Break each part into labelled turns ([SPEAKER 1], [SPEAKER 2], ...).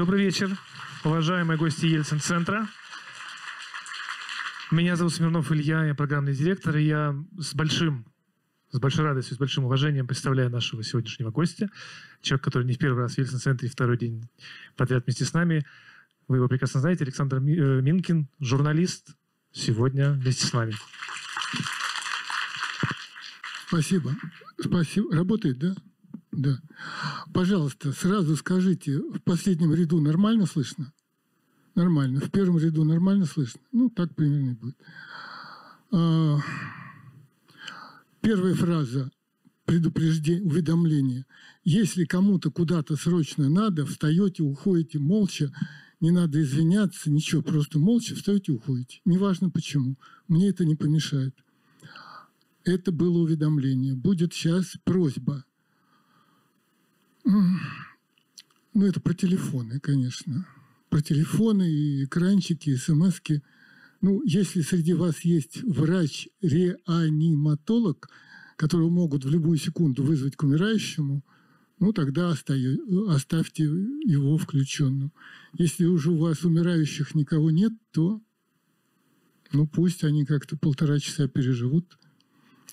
[SPEAKER 1] Добрый вечер, уважаемые гости Ельцин-центра. Меня зовут Смирнов Илья, я программный директор, и я с большим, с большой радостью, с большим уважением представляю нашего сегодняшнего гостя, человек, который не в первый раз в Ельцин-центре, второй день подряд вместе с нами. Вы его прекрасно знаете, Александр э, Минкин, журналист, сегодня вместе с нами.
[SPEAKER 2] Спасибо. Спасибо. Работает, да? Да. Пожалуйста, сразу скажите, в последнем ряду нормально слышно? Нормально. В первом ряду нормально слышно? Ну, так примерно будет. А, первая фраза предупреждение, уведомление. Если кому-то куда-то срочно надо, встаете, уходите молча, не надо извиняться, ничего, просто молча встаете уходите. Неважно почему. Мне это не помешает. Это было уведомление. Будет сейчас просьба – ну, это про телефоны, конечно. Про телефоны и экранчики, и смс -ки. Ну, если среди вас есть врач-реаниматолог, которого могут в любую секунду вызвать к умирающему, ну, тогда оставьте его включенным. Если уже у вас умирающих никого нет, то ну, пусть они как-то полтора часа переживут.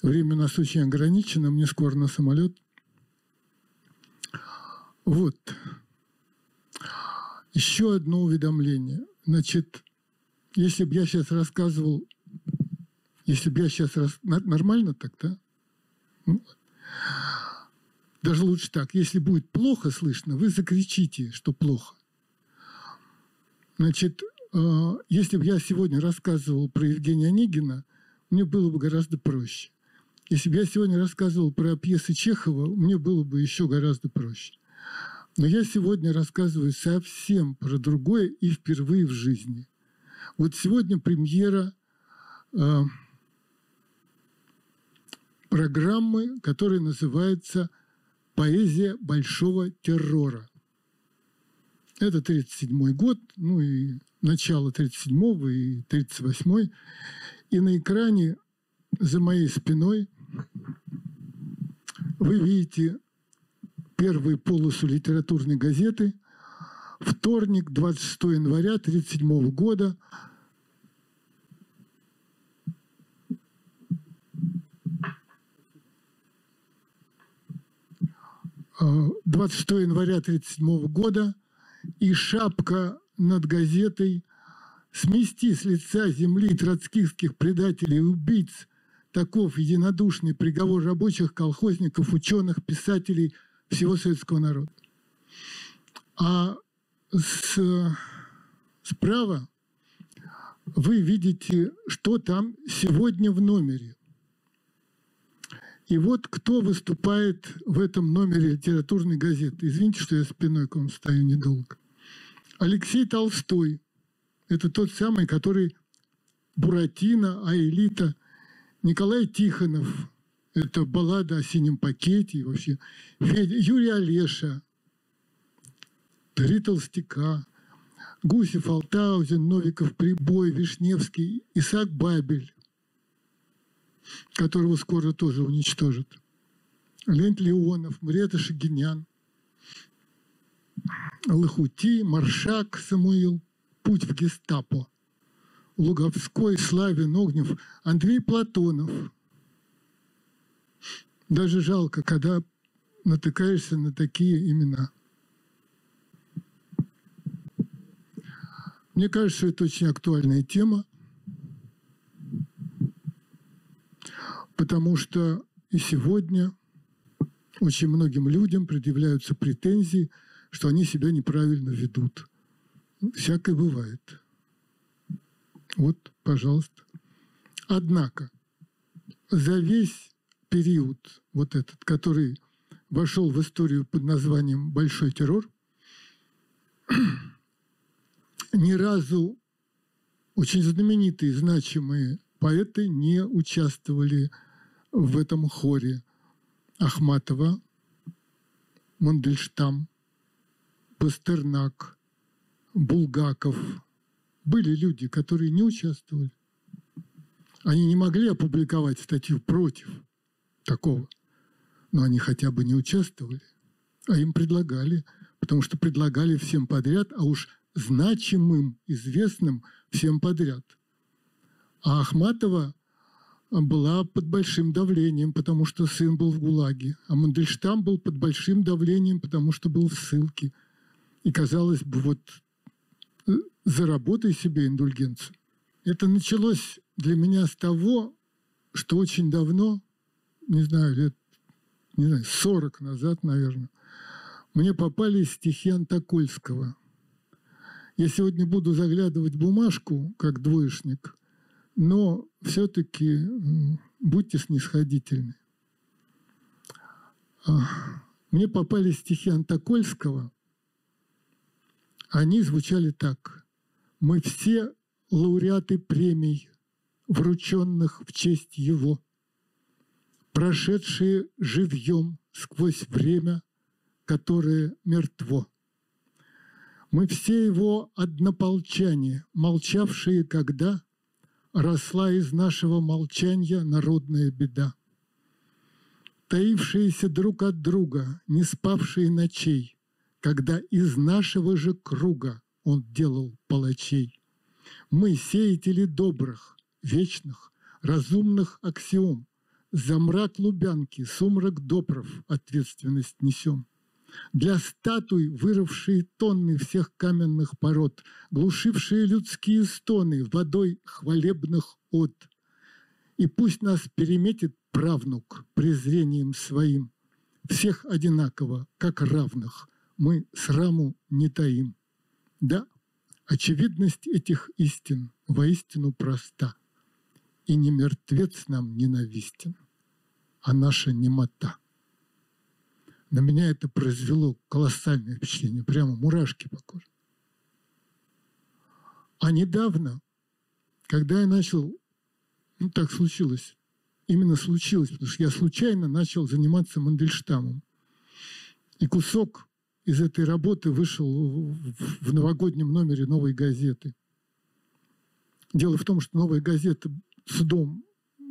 [SPEAKER 2] Время у нас очень ограничено, мне скоро на самолет – вот. Еще одно уведомление. Значит, если бы я сейчас рассказывал, если бы я сейчас рас... нормально так, да? Ну, даже лучше так. Если будет плохо слышно, вы закричите, что плохо. Значит, э, если бы я сегодня рассказывал про Евгения Онегина, мне было бы гораздо проще. Если бы я сегодня рассказывал про пьесы Чехова, мне было бы еще гораздо проще. Но я сегодня рассказываю совсем про другое и впервые в жизни. Вот сегодня премьера э, программы, которая называется «Поэзия большого террора». Это 1937 год, ну и начало 1937 и 1938. И на экране за моей спиной вы видите первую полосу литературной газеты. Вторник, 26 января 1937 года. Uh, 26 января 1937 года, и шапка над газетой «Смести с лица земли троцкистских предателей и убийц» таков единодушный приговор рабочих, колхозников, ученых, писателей – всего советского народа. А с, справа вы видите, что там сегодня в номере. И вот кто выступает в этом номере литературной газеты. Извините, что я спиной к вам стою недолго. Алексей Толстой. Это тот самый, который Буратино, Аэлита. Николай Тихонов, это баллада о синем пакете и вообще. Федя, Юрий Олеша, Три толстяка, Гусев, Алтаузен, Новиков, Прибой, Вишневский, Исаак Бабель, которого скоро тоже уничтожат. Лент Леонов, Мрета Шагинян, Лохути, Маршак, Самуил, Путь в гестапо, Луговской, Славин, Огнев, Андрей Платонов – даже жалко, когда натыкаешься на такие имена. Мне кажется, это очень актуальная тема, потому что и сегодня очень многим людям предъявляются претензии, что они себя неправильно ведут. Всякое бывает. Вот, пожалуйста. Однако, за весь период вот этот, который вошел в историю под названием «Большой террор», ни разу очень знаменитые, значимые поэты не участвовали в этом хоре. Ахматова, Мандельштам, Пастернак, Булгаков. Были люди, которые не участвовали. Они не могли опубликовать статью против – такого. Но они хотя бы не участвовали, а им предлагали потому что предлагали всем подряд, а уж значимым, известным всем подряд. А Ахматова была под большим давлением, потому что сын был в ГУЛАГе, а Мандельштам был под большим давлением, потому что был в ссылке. И казалось бы, вот э, заработай себе индульгенцию. Это началось для меня с того, что очень давно, не знаю, лет не знаю, 40 назад, наверное, мне попались стихи Антокольского. Я сегодня буду заглядывать бумажку, как двоечник, но все-таки будьте снисходительны. Мне попались стихи Антокольского. Они звучали так. «Мы все лауреаты премий, врученных в честь его, прошедшие живьем сквозь время, которое мертво. Мы все его однополчане, молчавшие когда росла из нашего молчания народная беда. Таившиеся друг от друга, не спавшие ночей, когда из нашего же круга он делал палачей. Мы сеятели добрых, вечных, разумных аксиом, за мрак Лубянки, сумрак Допров ответственность несем. Для статуй, вырывшие тонны всех каменных пород, глушившие людские стоны водой хвалебных от. И пусть нас переметит правнук презрением своим. Всех одинаково, как равных, мы сраму не таим. Да, очевидность этих истин воистину проста, и не мертвец нам ненавистен, а наша немота – на меня это произвело колоссальное впечатление, прямо мурашки по коже. А недавно, когда я начал, ну так случилось, именно случилось, потому что я случайно начал заниматься Мандельштамом. И кусок из этой работы вышел в новогоднем номере «Новой газеты». Дело в том, что «Новая газета» судом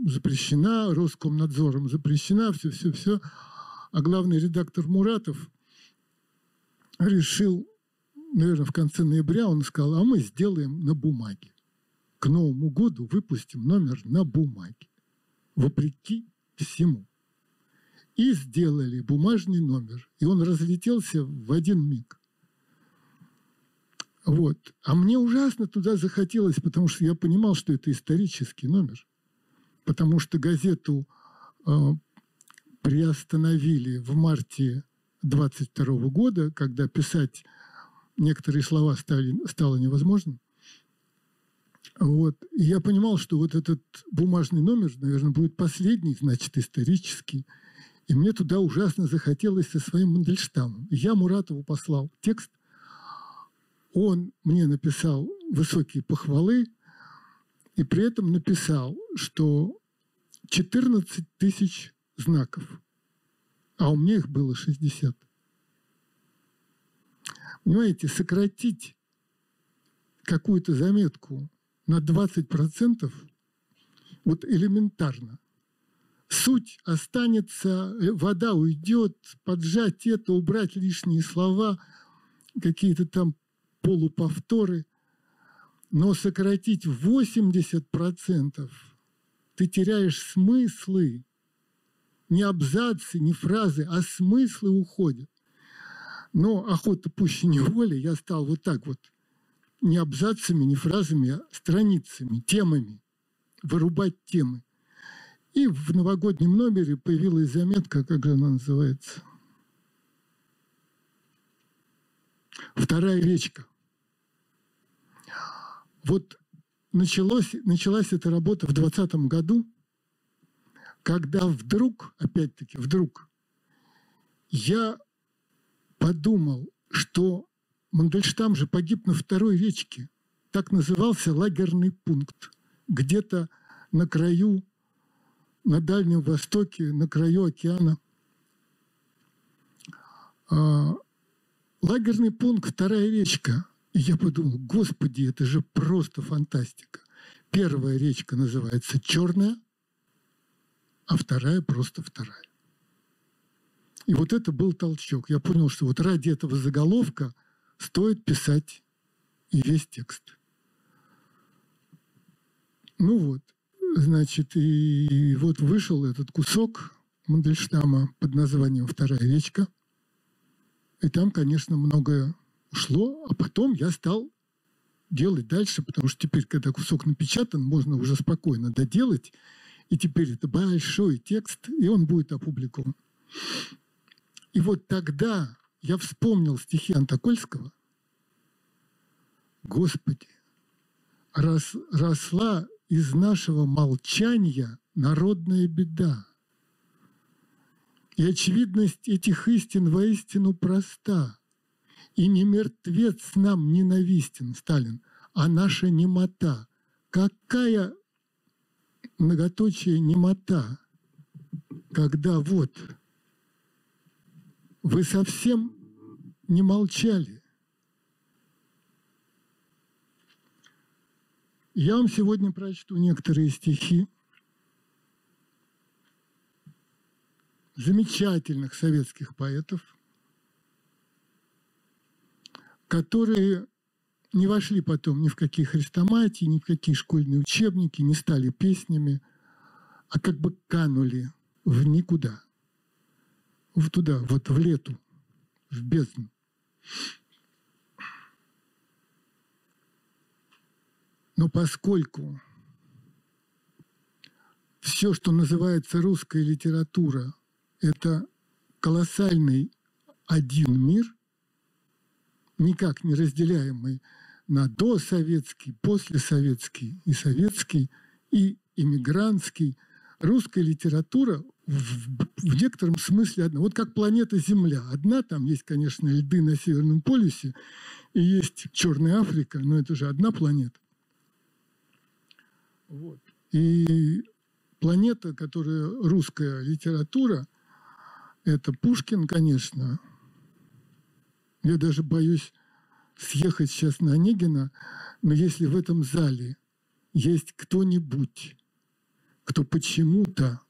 [SPEAKER 2] запрещена, Роскомнадзором запрещена, все-все-все. А главный редактор Муратов решил, наверное, в конце ноября, он сказал, а мы сделаем на бумаге. К Новому году выпустим номер на бумаге. Вопреки всему. И сделали бумажный номер. И он разлетелся в один миг. Вот. А мне ужасно туда захотелось, потому что я понимал, что это исторический номер. Потому что газету э, приостановили в марте 22 года, когда писать некоторые слова стали, стало невозможно. Вот. И я понимал, что вот этот бумажный номер, наверное, будет последний, значит, исторический. И мне туда ужасно захотелось со своим Мандельштамом. я Муратову послал текст. Он мне написал высокие похвалы и при этом написал, что 14 тысяч знаков. А у меня их было 60. Понимаете, сократить какую-то заметку на 20% вот элементарно. Суть останется, э, вода уйдет, поджать это, убрать лишние слова, какие-то там полуповторы. Но сократить 80% ты теряешь смыслы не абзацы, не фразы, а смыслы уходят. Но охота пуще неволи я стал вот так вот, не абзацами, не фразами, а страницами, темами, вырубать темы. И в новогоднем номере появилась заметка, как же она называется? Вторая речка. Вот началось, началась эта работа в 2020 году – когда вдруг, опять-таки, вдруг, я подумал, что Мандельштам же погиб на второй речке. Так назывался лагерный пункт. Где-то на краю, на Дальнем Востоке, на краю океана. А, лагерный пункт «Вторая речка». И я подумал, господи, это же просто фантастика. Первая речка называется «Черная», а вторая просто вторая. И вот это был толчок. Я понял, что вот ради этого заголовка стоит писать и весь текст. Ну вот, значит, и вот вышел этот кусок Мандельштама под названием «Вторая речка». И там, конечно, многое ушло, а потом я стал делать дальше, потому что теперь, когда кусок напечатан, можно уже спокойно доделать, и теперь это большой текст, и он будет опубликован. И вот тогда я вспомнил стихи Антокольского. Господи, рос, росла из нашего молчания народная беда. И очевидность этих истин воистину проста. И не мертвец нам ненавистен, Сталин, а наша немота. Какая многоточие немота, когда вот вы совсем не молчали. Я вам сегодня прочту некоторые стихи замечательных советских поэтов, которые не вошли потом ни в какие хрестоматии, ни в какие школьные учебники, не стали песнями, а как бы канули в никуда – в туда, вот в лету, в бездну. Но поскольку все, что называется русская литература, это колоссальный один мир, никак не разделяемый на досоветский, послесоветский и советский, и иммигрантский, русская литература в, в некотором смысле одна. Вот как планета Земля. Одна, там есть, конечно, льды на Северном полюсе, и есть Черная Африка, но это же одна планета. Вот. И планета, которая русская литература, это Пушкин, конечно. Я даже боюсь съехать сейчас на Онегина, но если в этом зале есть кто-нибудь, кто почему-то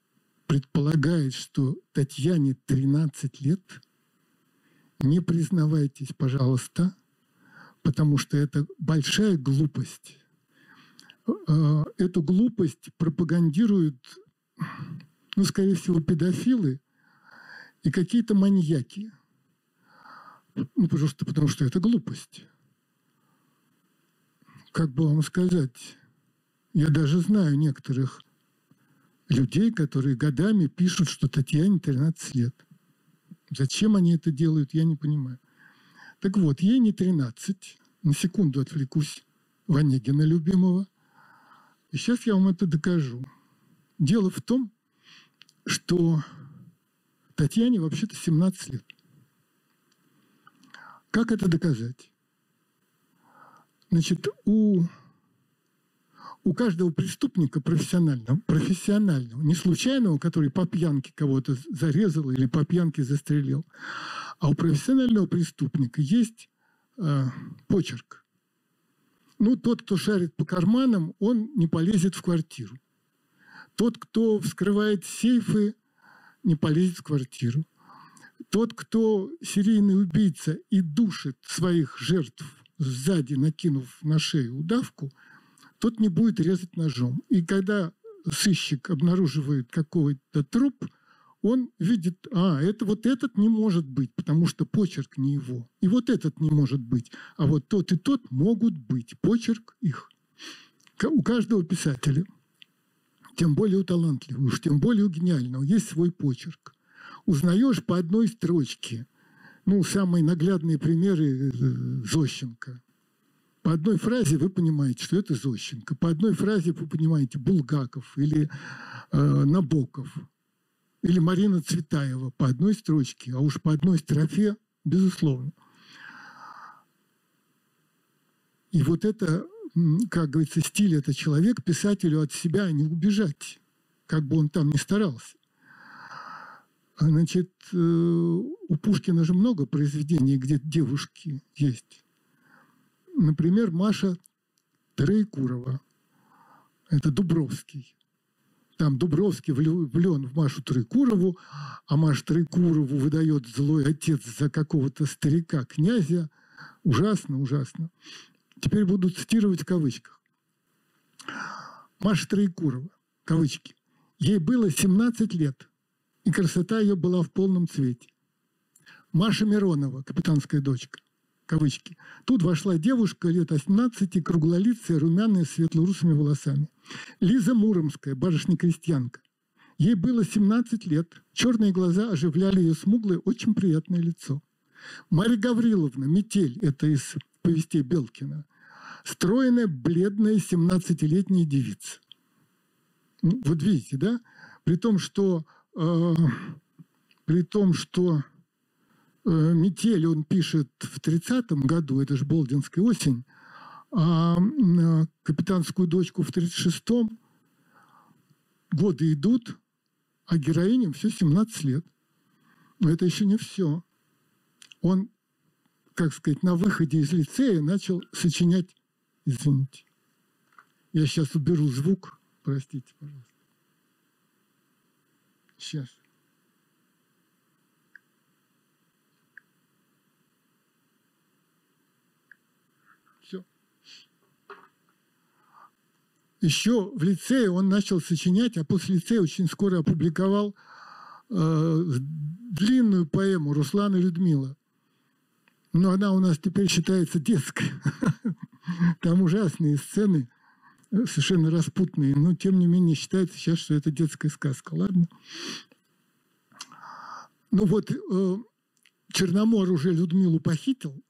[SPEAKER 2] предполагает, что Татьяне 13 лет, не признавайтесь, пожалуйста, потому что это большая глупость. Э, эту глупость пропагандируют, ну, скорее всего, педофилы и какие-то маньяки. Ну, потому что, потому что это глупость. Как бы вам сказать, я даже знаю некоторых людей, которые годами пишут, что Татьяне 13 лет. Зачем они это делают, я не понимаю. Так вот, ей не 13. На секунду отвлекусь. Ванегина любимого. И сейчас я вам это докажу. Дело в том, что Татьяне вообще-то 17 лет. Как это доказать? Значит, у у каждого преступника профессионального, профессионального, не случайного, который по пьянке кого-то зарезал или по пьянке застрелил, а у профессионального преступника есть э, почерк. Ну, тот, кто шарит по карманам, он не полезет в квартиру. Тот, кто вскрывает сейфы, не полезет в квартиру. Тот, кто серийный убийца и душит своих жертв сзади, накинув на шею удавку – тот не будет резать ножом. И когда сыщик обнаруживает какой-то труп, он видит, а, это вот этот не может быть, потому что почерк не его. И вот этот не может быть. А вот тот и тот могут быть. Почерк их. У каждого писателя, тем более у талантливого, уж тем более у гениального, есть свой почерк. Узнаешь по одной строчке. Ну, самые наглядные примеры э, Зощенко. По одной фразе вы понимаете, что это Зощенко. По одной фразе вы понимаете Булгаков или э, Набоков или Марина Цветаева по одной строчке, а уж по одной строфе, безусловно. И вот это, как говорится, стиль это человек, писателю от себя не убежать, как бы он там ни старался. Значит, э, у Пушкина же много произведений, где девушки есть. Например, Маша Троекурова. Это Дубровский. там Дубровский влюблен в Машу Трикурову, а Маша Трикурову выдает злой отец за какого-то старика, князя. Ужасно, ужасно. Теперь буду цитировать в кавычках. Маша Троекурова, кавычки. Ей было 17 лет, и красота ее была в полном цвете. Маша Миронова, капитанская дочка, кавычки. Тут вошла девушка лет 18, круглолицая, румяная, с светлорусыми волосами. Лиза Муромская, барышня-крестьянка. Ей было 17 лет. Черные глаза оживляли ее смуглое, очень приятное лицо. Марья Гавриловна, метель, это из повестей Белкина. Стройная, бледная, 17-летняя девица. Ну, вот видите, да? При том, что, э, при том, что Э, метель он пишет в 30-м году, это же Болдинская осень, а капитанскую дочку в 36-м годы идут, а героиням все 17 лет. Но это еще не все. Он, как сказать, на выходе из лицея начал сочинять, извините, я сейчас уберу звук, простите, пожалуйста. Сейчас. еще в лицее он начал сочинять, а после лицея очень скоро опубликовал э, длинную поэму «Руслан и Людмила». Но она у нас теперь считается детской. Там ужасные сцены, совершенно распутные, но тем не менее считается сейчас, что это детская сказка. Ладно? Ну вот э, Черномор уже Людмилу похитил,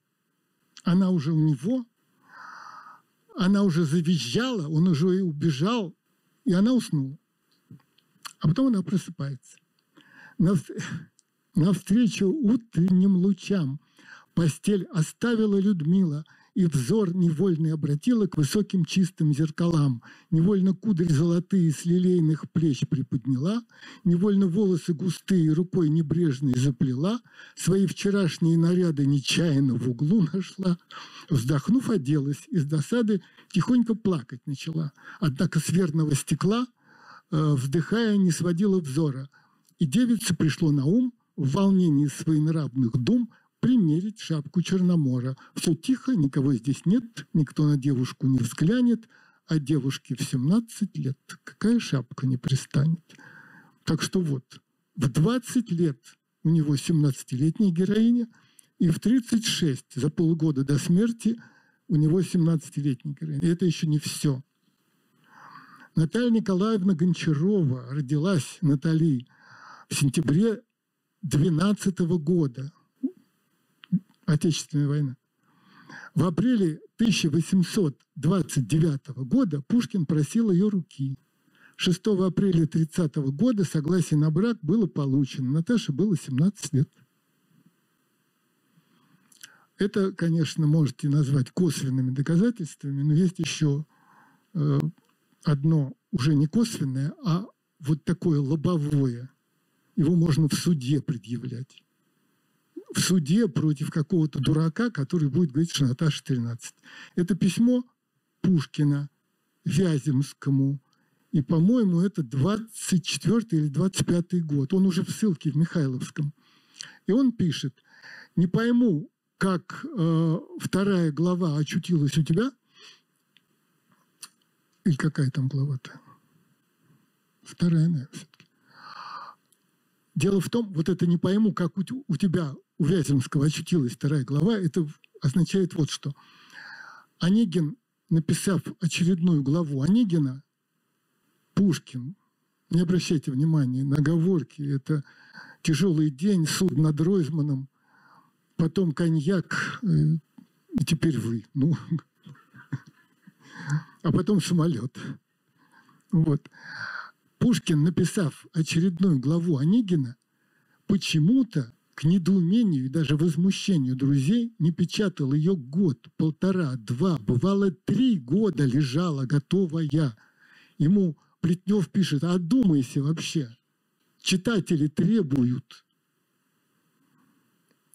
[SPEAKER 2] она уже у него – она уже завизжала, он уже и убежал, и она уснула. А потом она просыпается. Навстречу утренним лучам постель оставила Людмила – и взор невольный обратила к высоким чистым зеркалам. Невольно кудри золотые с лилейных плеч приподняла, невольно волосы густые рукой небрежной заплела, свои вчерашние наряды нечаянно в углу нашла. Вздохнув, оделась, из досады тихонько плакать начала. Однако с верного стекла, э, вздыхая, не сводила взора. И девице пришло на ум в волнении своенравных дум – примерить шапку Черномора. Все тихо, никого здесь нет, никто на девушку не взглянет, а девушке в 17 лет какая шапка не пристанет. Так что вот, в 20 лет у него 17-летняя героиня, и в 36, за полгода до смерти, у него 17-летняя героиня. И это еще не все. Наталья Николаевна Гончарова родилась, Натали, в сентябре 12 года. Отечественная война. В апреле 1829 года Пушкин просил ее руки. 6 апреля 30 года согласие на брак было получено. Наташе было 17 лет. Это, конечно, можете назвать косвенными доказательствами, но есть еще э, одно уже не косвенное, а вот такое лобовое. Его можно в суде предъявлять в суде против какого-то дурака, который будет говорить, что Наташа 13. Это письмо Пушкина Вяземскому. И, по-моему, это 24 или 25 год. Он уже в ссылке в Михайловском. И он пишет, не пойму, как э, вторая глава очутилась у тебя. Или какая там глава-то? Вторая, наверное, все-таки. Дело в том, вот это не пойму, как у, у тебя у Вяземского очутилась вторая глава, это означает вот что. Онегин, написав очередную главу Онегина, Пушкин, не обращайте внимания на оговорки, это тяжелый день, суд над Ройзманом, потом коньяк, э, и теперь вы. Ну, а потом самолет. Вот. Пушкин, написав очередную главу Онегина, почему-то к недоумению и даже возмущению друзей не печатал ее год, полтора, два, бывало три года лежала готовая. Ему Плетнев пишет, а одумайся вообще, читатели требуют.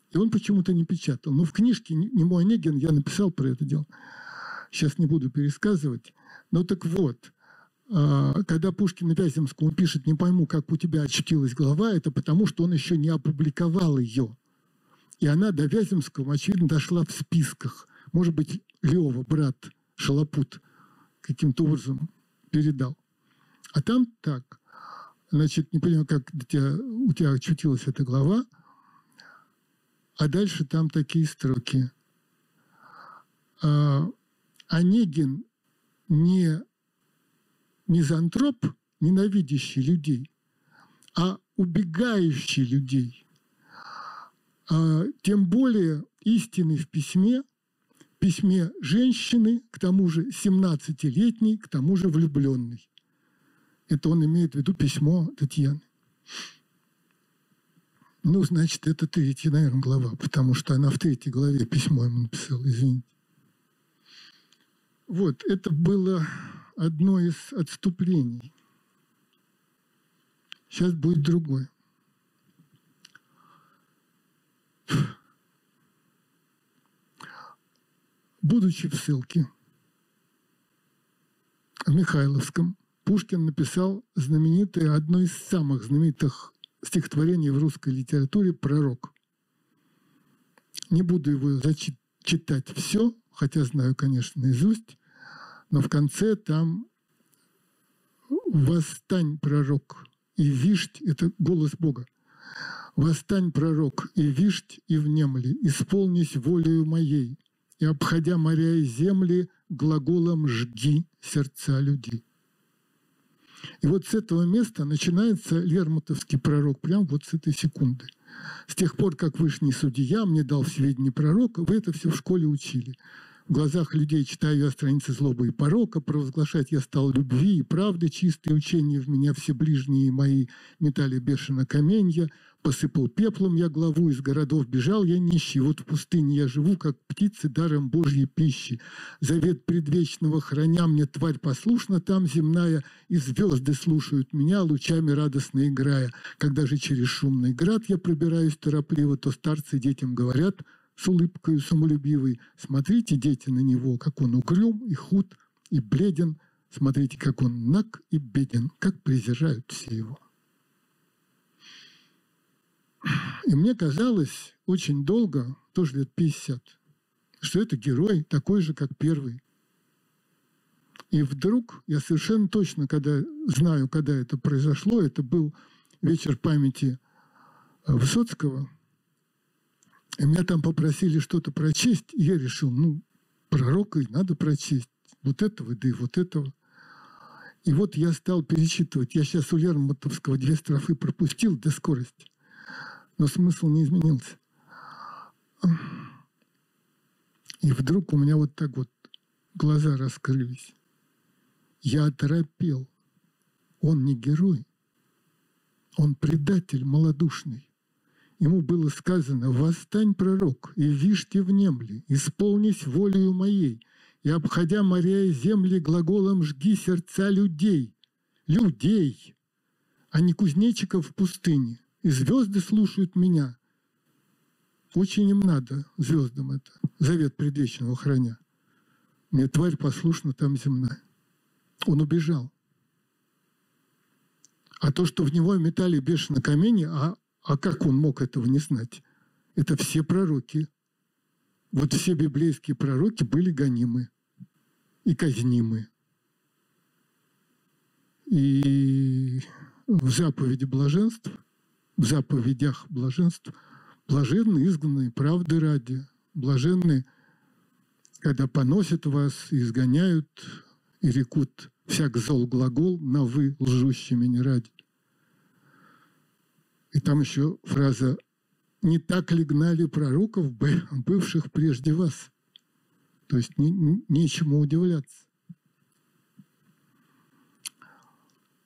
[SPEAKER 2] И он почему-то не печатал. Но в книжке «Немо Онегин» я написал про это дело. Сейчас не буду пересказывать. Но так вот, а, когда Пушкин Вяземскому пишет «Не пойму, как у тебя очутилась голова», это потому, что он еще не опубликовал ее. И она до Вяземского, очевидно, дошла в списках. Может быть, Лева, брат Шалопут, каким-то образом передал. А там так. Значит, не понимаю, как у тебя, у тебя очутилась эта глава. А дальше там такие строки. А, Онегин не мизантроп, ненавидящий людей, а убегающий людей. А, тем более истины в письме, письме женщины, к тому же 17-летней, к тому же влюбленной. Это он имеет в виду письмо Татьяны. Ну, значит, это третья, наверное, глава, потому что она в третьей главе письмо ему написала, извините. Вот, это было одно из отступлений. Сейчас будет другое. Будучи в ссылке в Михайловском, Пушкин написал знаменитое, одно из самых знаменитых стихотворений в русской литературе «Пророк». Не буду его зачитать читать все, хотя знаю, конечно, наизусть, но в конце там «Восстань, пророк, и вишть» – это голос Бога. «Восстань, пророк, и вишть, и внемли, исполнись волею моей, и, обходя моря и земли, глаголом жги сердца людей». И вот с этого места начинается Лермонтовский пророк, прямо вот с этой секунды. С тех пор, как Вышний судья мне дал сведения пророка, вы это все в школе учили. В глазах людей читаю я страницы злобы и порока, провозглашать я стал любви и правды, чистые учения в меня все ближние мои метали бешено каменья, посыпал пеплом я главу, из городов бежал я нищий, вот в пустыне я живу, как птицы даром Божьей пищи. Завет предвечного храня мне тварь послушна там земная, и звезды слушают меня, лучами радостно играя. Когда же через шумный град я пробираюсь торопливо, то старцы детям говорят — с улыбкой самолюбивой. Смотрите, дети, на него, как он угрюм и худ и бледен. Смотрите, как он наг и беден, как презирают все его. И мне казалось очень долго, тоже лет 50, что это герой такой же, как первый. И вдруг, я совершенно точно, когда знаю, когда это произошло, это был вечер памяти Высоцкого – и меня там попросили что-то прочесть, и я решил, ну, пророка и надо прочесть. Вот этого, да и вот этого. И вот я стал перечитывать. Я сейчас у Лермонтовского две строфы пропустил до скорости. Но смысл не изменился. И вдруг у меня вот так вот глаза раскрылись. Я оторопел. Он не герой. Он предатель малодушный. Ему было сказано, «Восстань, пророк, и вишьте внемли, исполнись волею моей, и, обходя моря и земли, глаголом жги сердца людей». Людей, а не кузнечиков в пустыне. И звезды слушают меня. Очень им надо, звездам это, завет предвечного храня. Мне тварь послушна там земная. Он убежал. А то, что в него метали бешено камни, а а как он мог этого не знать? Это все пророки. Вот все библейские пророки были гонимы и казнимы. И в заповеди блаженств, в заповедях блаженств, блаженны изгнанные правды ради, блаженны, когда поносят вас изгоняют, и рекут всяк зол глагол на вы лжущими не ради. И там еще фраза «Не так ли гнали пророков, бывших прежде вас?» То есть не, нечему удивляться.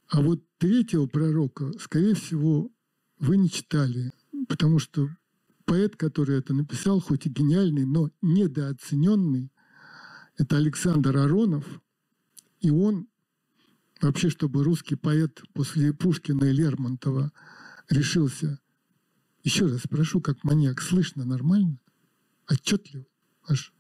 [SPEAKER 2] А вот третьего пророка, скорее всего, вы не читали, потому что поэт, который это написал, хоть и гениальный, но недооцененный, это Александр Аронов, и он вообще, чтобы русский поэт после Пушкина и Лермонтова – решился. Еще раз прошу, как маньяк, слышно нормально? Отчетливо? Аж,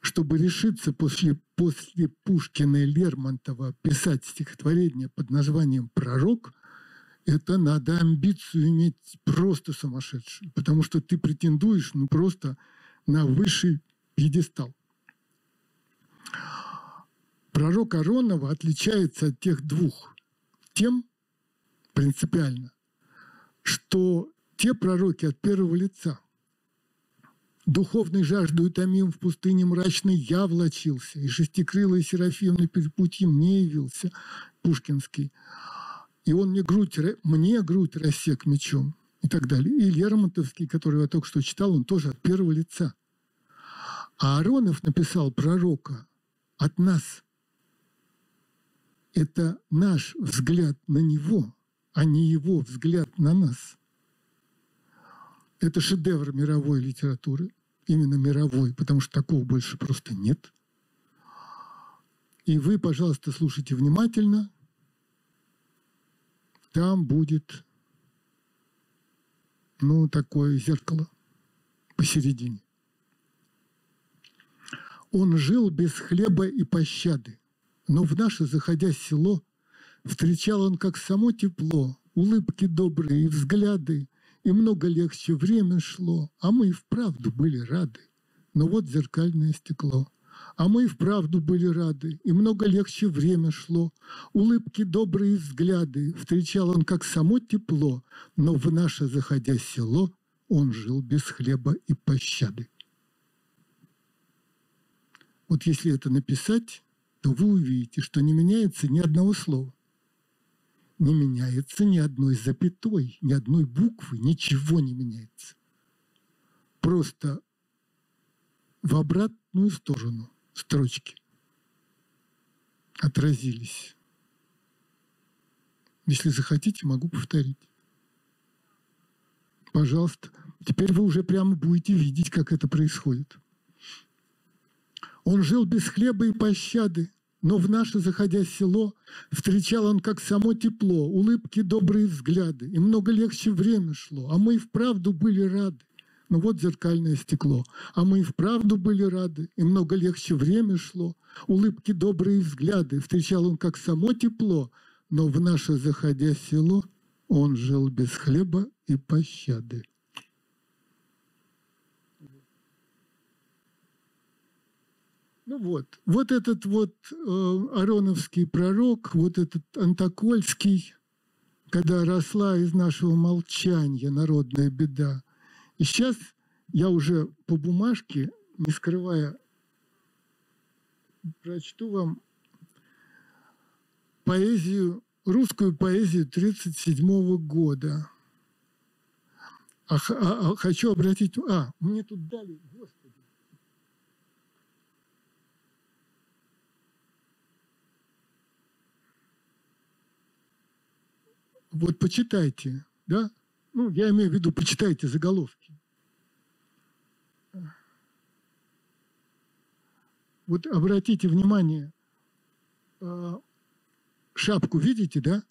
[SPEAKER 2] чтобы решиться после, после Пушкина и Лермонтова писать стихотворение под названием «Пророк», это надо амбицию иметь просто сумасшедшую, потому что ты претендуешь ну, просто на высший пьедестал. Пророк Аронова отличается от тех двух тем принципиально, что те пророки от первого лица – Духовной жаждой томим в пустыне мрачной я влочился, и шестикрылый Серафим на перепутье мне явился, Пушкинский. И он мне грудь, мне грудь рассек мечом и так далее. И Лермонтовский, который я только что читал, он тоже от первого лица. А Аронов написал пророка от нас. Это наш взгляд на него, а не его взгляд на нас. Это шедевр мировой литературы именно мировой, потому что такого больше просто нет. И вы, пожалуйста, слушайте внимательно. Там будет, ну, такое зеркало посередине. Он жил без хлеба и пощады, но в наше заходя село встречал он как само тепло, улыбки добрые и взгляды, и много легче время шло, а мы и вправду были рады. Но вот зеркальное стекло. А мы и вправду были рады, и много легче время шло. Улыбки, добрые взгляды, встречал он как само тепло, но в наше заходя село он жил без хлеба и пощады. Вот если это написать, то вы увидите, что не меняется ни одного слова не меняется ни одной запятой, ни одной буквы, ничего не меняется. Просто в обратную сторону строчки отразились. Если захотите, могу повторить. Пожалуйста. Теперь вы уже прямо будете видеть, как это происходит. Он жил без хлеба и пощады, но в наше заходя село встречал он как само тепло, улыбки, добрые взгляды. И много легче время шло, а мы и вправду были рады. Ну вот зеркальное стекло. А мы и вправду были рады, и много легче время шло. Улыбки, добрые взгляды. Встречал он как само тепло, но в наше заходя село он жил без хлеба и пощады. Ну вот, вот этот вот э, Ароновский пророк, вот этот Антокольский, когда росла из нашего молчания народная беда. И сейчас я уже по бумажке, не скрывая, прочту вам поэзию, русскую поэзию 1937 года. А, а, а хочу обратить... А, мне тут дали... Господи. Вот почитайте, да? Ну, я имею в виду, почитайте заголовки. Вот обратите внимание, а, шапку видите, да?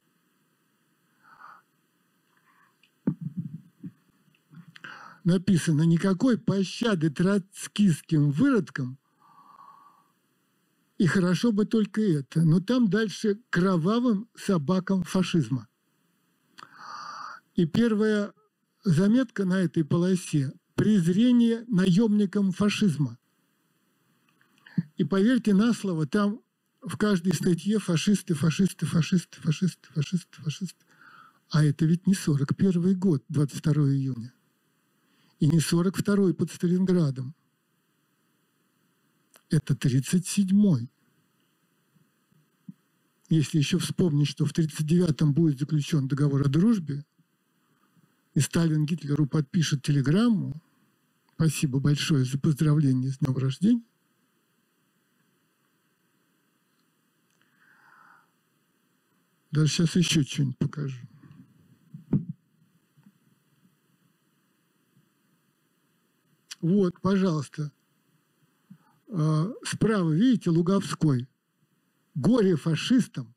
[SPEAKER 2] Написано, никакой пощады троцкистским выродкам, и хорошо бы только это, но там дальше кровавым собакам фашизма – и первая заметка на этой полосе – презрение наемникам фашизма. И поверьте на слово, там в каждой статье фашисты, фашисты, фашисты, фашисты, фашисты, фашисты. А это ведь не 41 год, 22 июня. И не 42 под Сталинградом. Это 37-й. Если еще вспомнить, что в 1939-м будет заключен договор о дружбе, и Сталин Гитлеру подпишет телеграмму, спасибо большое за поздравление с днем рождения, Даже сейчас еще что-нибудь покажу. Вот, пожалуйста. А, справа, видите, Луговской. Горе фашистам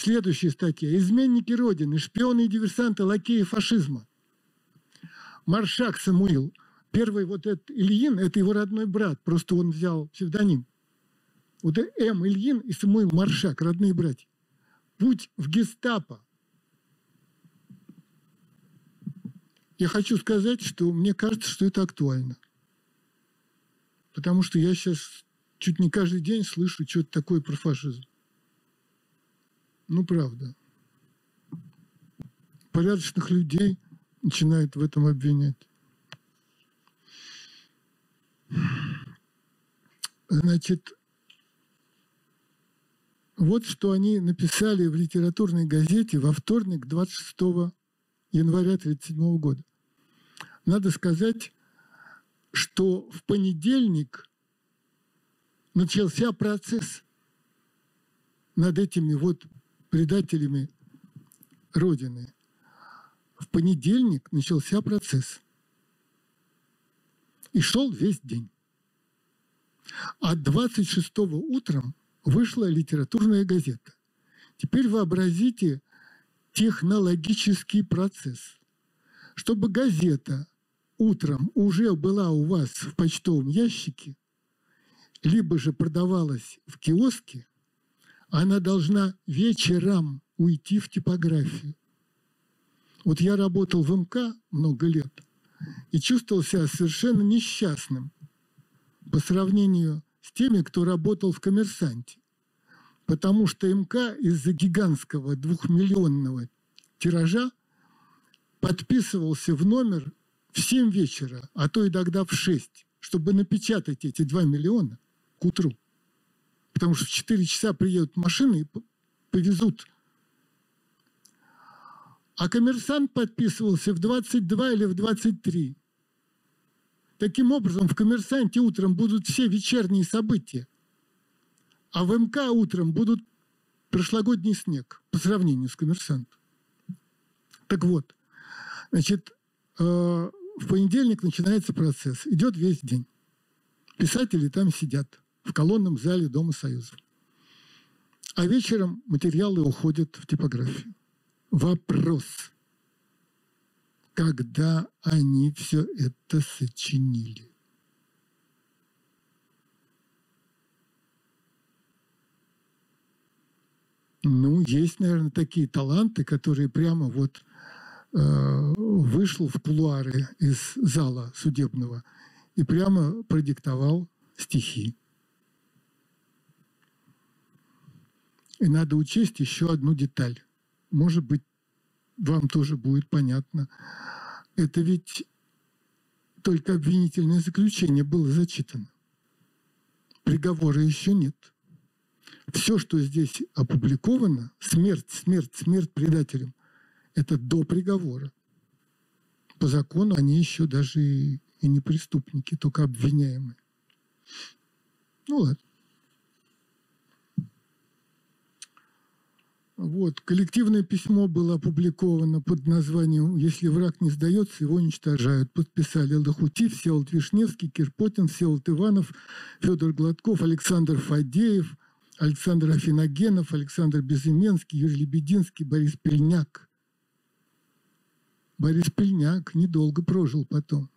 [SPEAKER 2] Следующая статья. Изменники Родины, шпионы и диверсанты, лакеи фашизма. Маршак Самуил. Первый вот этот Ильин, это его родной брат, просто он взял псевдоним. Вот М. Ильин и Самуил Маршак, родные братья. Путь в гестапо. Я хочу сказать, что мне кажется, что это актуально. Потому что я сейчас чуть не каждый день слышу что-то такое про фашизм. Ну, правда. Порядочных людей начинают в этом обвинять. Значит, вот что они написали в литературной газете во вторник, 26 января 1937 года. Надо сказать, что в понедельник начался процесс над этими вот предателями Родины. В понедельник начался процесс. И шел весь день. А 26 утром вышла литературная газета. Теперь вообразите технологический процесс. Чтобы газета утром уже была у вас в почтовом ящике, либо же продавалась в киоске, она должна вечером уйти в типографию. Вот я работал в МК много лет и чувствовал себя совершенно несчастным по сравнению с теми, кто работал в «Коммерсанте». Потому что МК из-за гигантского двухмиллионного тиража подписывался в номер в 7 вечера, а то и тогда в 6, чтобы напечатать эти 2 миллиона к утру. Потому что в 4 часа приедут машины и повезут. А коммерсант подписывался в 22 или в 23. Таким образом, в «Коммерсанте» утром будут все вечерние события, а в МК утром будут прошлогодний снег по сравнению с «Коммерсантом». Так вот, значит, э, в понедельник начинается процесс, идет весь день. Писатели там сидят в колонном зале Дома Союза. А вечером материалы уходят в типографию. Вопрос – когда они все это сочинили. Ну, есть, наверное, такие таланты, которые прямо вот э, вышел в кулуары из зала судебного и прямо продиктовал стихи. И надо учесть еще одну деталь. Может быть, вам тоже будет понятно. Это ведь только обвинительное заключение было зачитано. Приговора еще нет. Все, что здесь опубликовано, смерть, смерть, смерть предателям, это до приговора. По закону они еще даже и, не преступники, только обвиняемые. Ну ладно. Вот. Коллективное письмо было опубликовано под названием «Если враг не сдается, его уничтожают». Подписали Лохути, Всеволод Вишневский, Кирпотин, Всеволод Иванов, Федор Гладков, Александр Фадеев, Александр Афиногенов, Александр Безыменский, Юрий Лебединский, Борис Пельняк. Борис Пельняк недолго прожил потом.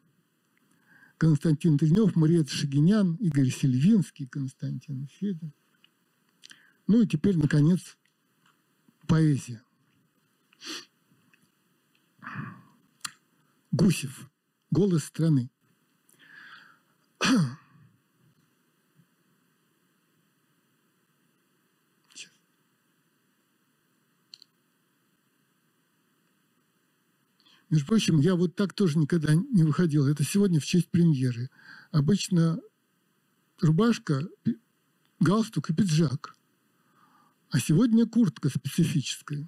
[SPEAKER 2] Константин Тренев, Мария Шагинян, Игорь Сельвинский, Константин Федин. Ну и теперь, наконец, поэзия. Гусев. Голос страны. Между прочим, я вот так тоже никогда не выходил. Это сегодня в честь премьеры. Обычно рубашка, галстук и пиджак – а сегодня куртка специфическая.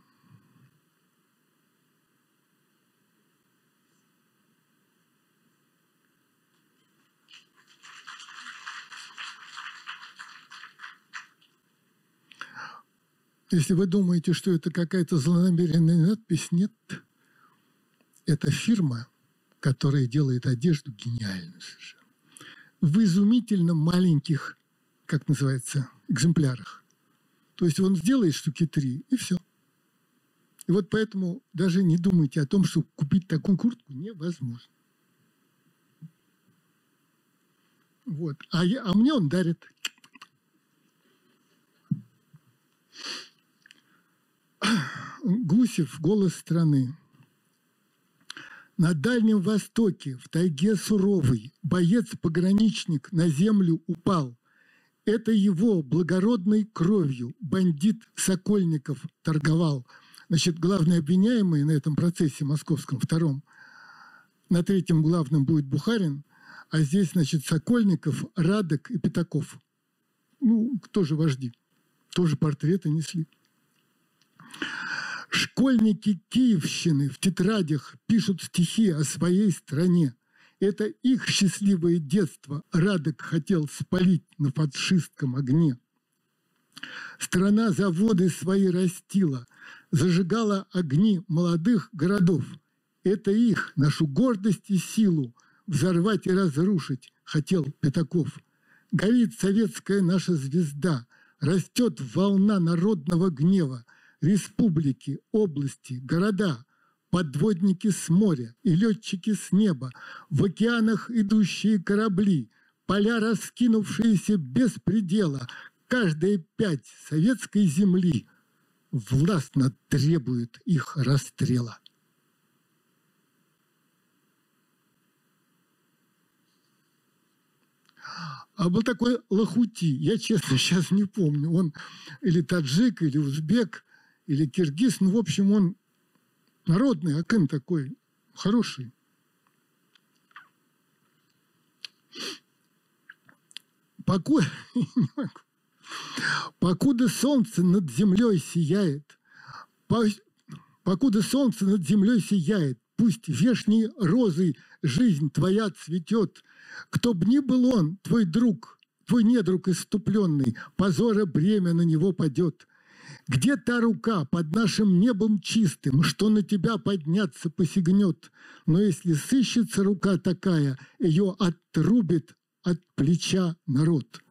[SPEAKER 2] Если вы думаете, что это какая-то злонамеренная надпись, нет. Это фирма, которая делает одежду гениальную совершенно. В изумительно маленьких, как называется, экземплярах. То есть он сделает штуки три, и все. И вот поэтому даже не думайте о том, что купить такую куртку невозможно. Вот. А, я, а мне он дарит. Гусев «Голос страны». На Дальнем Востоке, в тайге суровой, боец-пограничник на землю упал. Это его благородной кровью бандит Сокольников торговал. Значит, главный обвиняемый на этом процессе московском, втором, на третьем главном будет Бухарин, а здесь, значит, Сокольников, Радок и Пятаков. Ну, тоже вожди, тоже портреты несли. Школьники Киевщины в тетрадях пишут стихи о своей стране. Это их счастливое детство Радок хотел спалить на фашистском огне. Страна заводы свои растила, зажигала огни молодых городов. Это их, нашу гордость и силу, взорвать и разрушить хотел Пятаков. Горит советская наша звезда, растет волна народного гнева – республики, области, города, подводники с моря и летчики с неба, в океанах идущие корабли, поля, раскинувшиеся без предела, каждая пять советской земли властно требует их расстрела. А был такой Лохути, я честно сейчас не помню, он или таджик, или узбек, или киргиз, ну, в общем, он народный акын такой, хороший. Покой, покуда солнце над землей сияет, покуда солнце над землей сияет, пусть вешней розой жизнь твоя цветет, кто б ни был он, твой друг, твой недруг иступленный, позора бремя на него падет – где та рука под нашим небом чистым, что на тебя подняться посягнет? Но если сыщется рука такая, ее отрубит от плеча народ.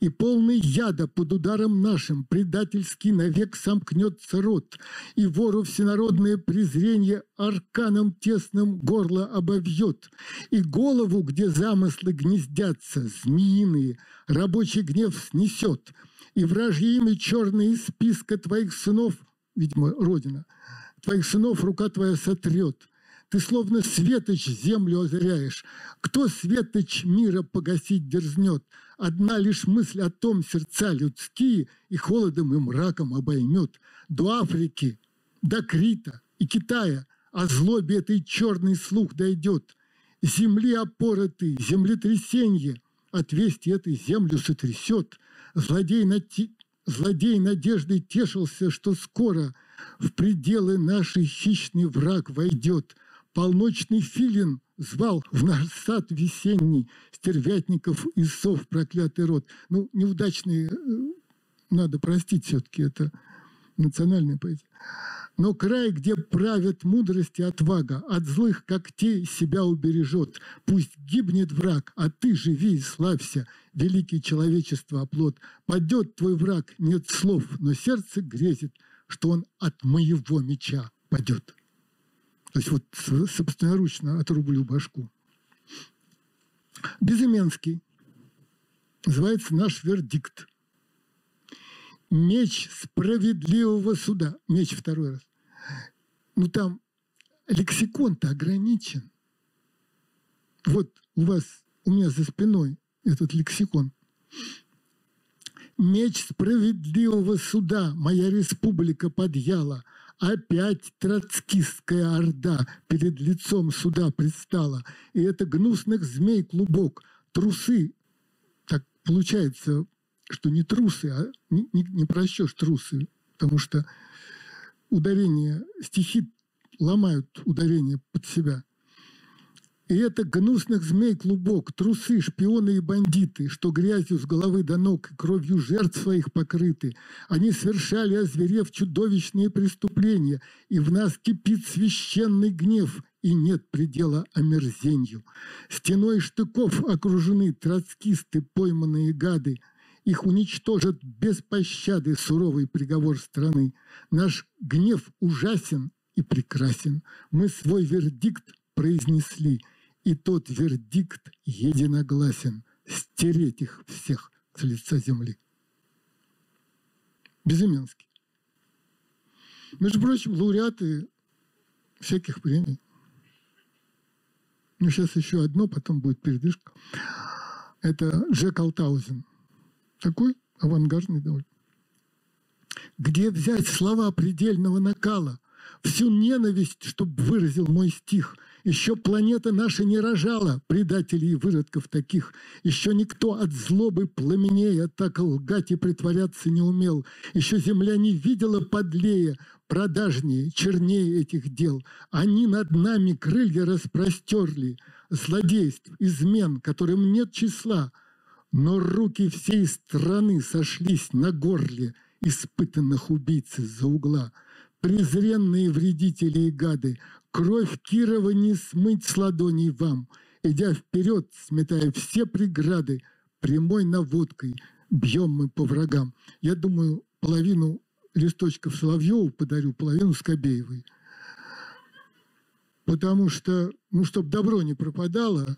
[SPEAKER 2] И полный яда под ударом нашим предательский навек сомкнется рот, и вору всенародное презрение арканом тесным горло обовьет, и голову, где замыслы гнездятся, змеиные, рабочий гнев снесет – и вражье имя черное из списка твоих сынов, видимо, Родина, твоих сынов рука твоя сотрет. Ты словно светоч землю озряешь. Кто светоч мира погасить дерзнет? Одна лишь мысль о том сердца людские и холодом и мраком обоймет. До Африки, до Крита и Китая о злобе этой черный слух дойдет. Земли опоры ты, землетрясенье, от вести этой землю сотрясет – Злодей, нати... Злодей надеждой тешился, что скоро в пределы нашей хищный враг войдет. Полночный филин звал в наш сад весенний стервятников и сов проклятый род. Ну, неудачные, э, надо простить все-таки, это национальная поэзия. Но край, где правят мудрость и отвага, от злых когтей себя убережет. Пусть гибнет враг, а ты живи и славься, великий человечество оплот. Падет твой враг, нет слов, но сердце грезит, что он от моего меча падет. То есть вот собственноручно отрублю башку. Безыменский. Называется «Наш вердикт». Меч справедливого суда. Меч второй раз ну там лексикон-то ограничен. Вот у вас, у меня за спиной этот лексикон. Меч справедливого суда моя республика подъяла. Опять троцкистская орда перед лицом суда предстала. И это гнусных змей клубок. Трусы, так получается, что не трусы, а не, не, не прощешь трусы, потому что ударение, стихи ломают ударение под себя. И это гнусных змей клубок, трусы, шпионы и бандиты, что грязью с головы до ног и кровью жертв своих покрыты. Они совершали, озверев, чудовищные преступления, и в нас кипит священный гнев, и нет предела омерзенью. Стеной штыков окружены троцкисты, пойманные гады – их уничтожат без пощады суровый приговор страны. Наш гнев ужасен и прекрасен. Мы свой вердикт произнесли, и тот вердикт единогласен. стереть их всех с лица земли. Безыменский. Между прочим, лауреаты всяких премий. Ну, сейчас еще одно, потом будет передышка. Это Джек Алтаузен. Такой авангардный довольно. Где взять слова предельного накала, всю ненависть, чтобы выразил мой стих – еще планета наша не рожала предателей и выродков таких. Еще никто от злобы пламенея так лгать и притворяться не умел. Еще земля не видела подлее, продажнее, чернее этих дел. Они над нами крылья распростерли, злодейств, измен, которым нет числа. Но руки всей страны сошлись на горле испытанных убийц из-за угла. Презренные вредители и гады, Кровь Кирова не смыть с ладоней вам, Идя вперед, сметая все преграды, Прямой наводкой бьем мы по врагам. Я думаю, половину листочков Соловьеву подарю, половину Скобеевой. Потому что, ну, чтобы добро не пропадало,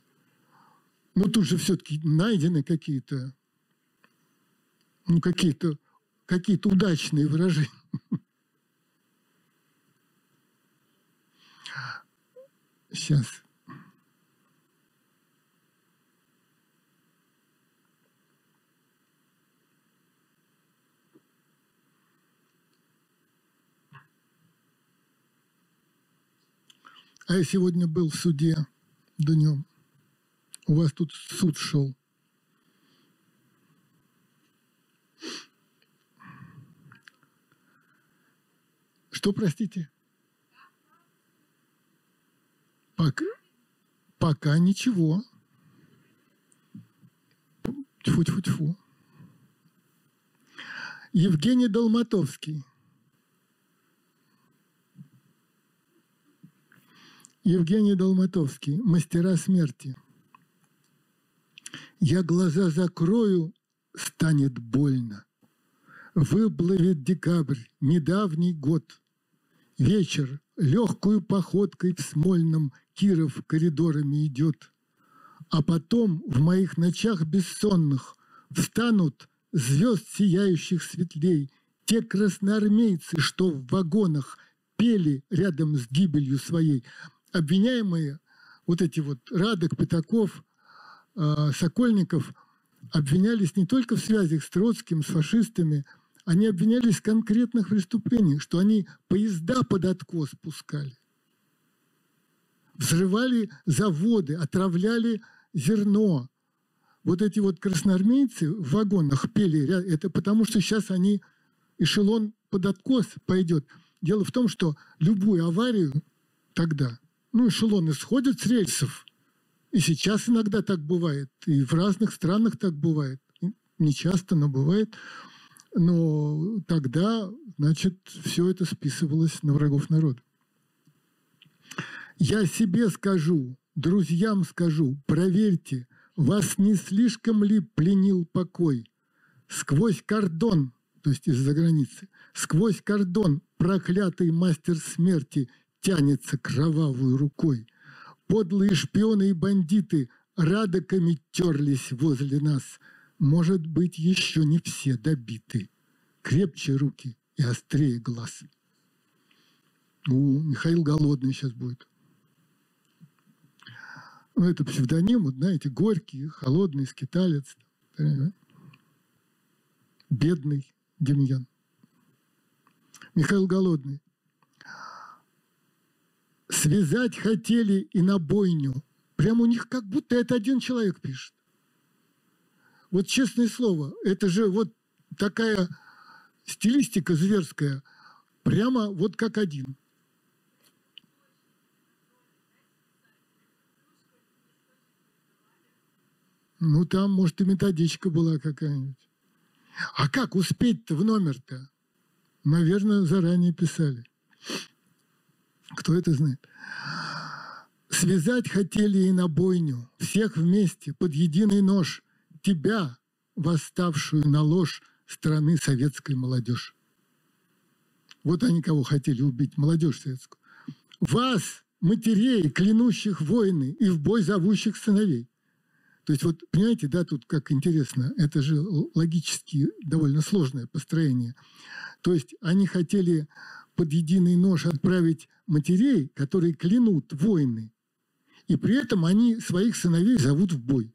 [SPEAKER 2] ну, тут же все-таки найдены какие-то, ну, какие-то какие-то удачные выражения. Сейчас. А я сегодня был в суде днем. У вас тут суд шел. Что, простите? Пока, пока ничего. Тьфу-тьфу-тьфу. Евгений Долматовский. Евгений Долматовский. Мастера смерти. Я глаза закрою, станет больно. Выплывет декабрь, недавний год. Вечер, легкую походкой в Смольном Киров коридорами идет. А потом в моих ночах бессонных встанут звезд сияющих светлей те красноармейцы, что в вагонах пели рядом с гибелью своей. Обвиняемые, вот эти вот Радок, Пятаков, Сокольников, обвинялись не только в связях с Троцким, с фашистами, они обвинялись в конкретных преступлениях, что они поезда под откос пускали взрывали заводы, отравляли зерно. Вот эти вот красноармейцы в вагонах пели, это потому что сейчас они, эшелон под откос пойдет. Дело в том, что любую аварию тогда, ну, эшелоны сходят с рельсов, и сейчас иногда так бывает, и в разных странах так бывает. Не часто, но бывает. Но тогда, значит, все это списывалось на врагов народа. Я себе скажу, друзьям скажу, проверьте, вас не слишком ли пленил покой? Сквозь кордон, то есть из-за границы, сквозь кордон проклятый мастер смерти тянется кровавой рукой. Подлые шпионы и бандиты радоками терлись возле нас. Может быть, еще не все добиты. Крепче руки и острее глаз. У, Михаил голодный сейчас будет ну, это псевдоним, вот, знаете, горький, холодный, скиталец, бедный Демьян. Михаил Голодный. Связать хотели и на бойню. Прямо у них как будто это один человек пишет. Вот честное слово, это же вот такая стилистика зверская, прямо вот как один. Ну, там, может, и методичка была какая-нибудь. А как успеть-то в номер-то? Наверное, заранее писали. Кто это знает? Связать хотели и на бойню, всех вместе, под единый нож, тебя, восставшую на ложь страны советской молодежь. Вот они кого хотели убить, молодежь советскую. Вас, матерей, клянущих войны и в бой зовущих сыновей То есть вот, понимаете, да, тут как интересно, это же логически довольно сложное построение. То есть они хотели под единый нож отправить матерей, которые клянут войны, и при этом они своих сыновей зовут в бой.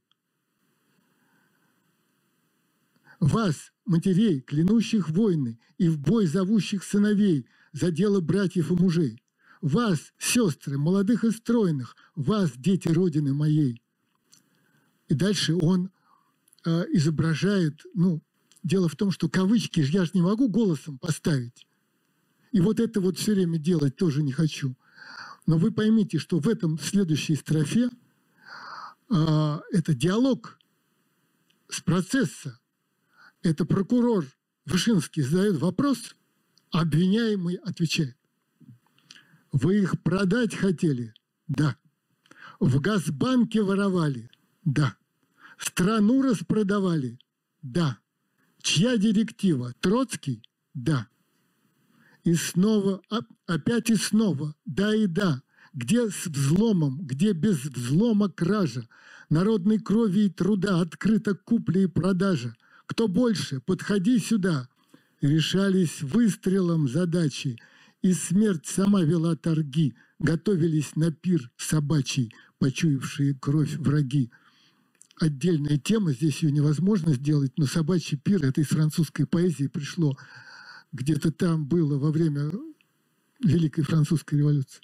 [SPEAKER 2] Вас, матерей, клянущих войны, и в бой зовущих сыновей за дело братьев и мужей. Вас, сестры, молодых и стройных, вас, дети Родины моей. И дальше он э, изображает, ну, дело в том, что кавычки я же не могу голосом поставить. И вот это вот все время делать тоже не хочу. Но вы поймите, что в этом следующей строфе э, это диалог с процесса. Это прокурор Вышинский задает вопрос, а обвиняемый отвечает. Вы их продать хотели? Да. В Газбанке воровали? Да. Страну распродавали? Да. Чья директива? Троцкий? Да. И снова, опять и снова, да и да. Где с взломом, где без взлома кража, народной крови и труда открыта купля и продажа. Кто больше, подходи сюда. Решались выстрелом задачи, и смерть сама вела торги, готовились на пир собачий, почуявшие кровь враги отдельная тема, здесь ее невозможно сделать, но собачий пир, это из французской поэзии пришло, где-то там было во время Великой Французской революции.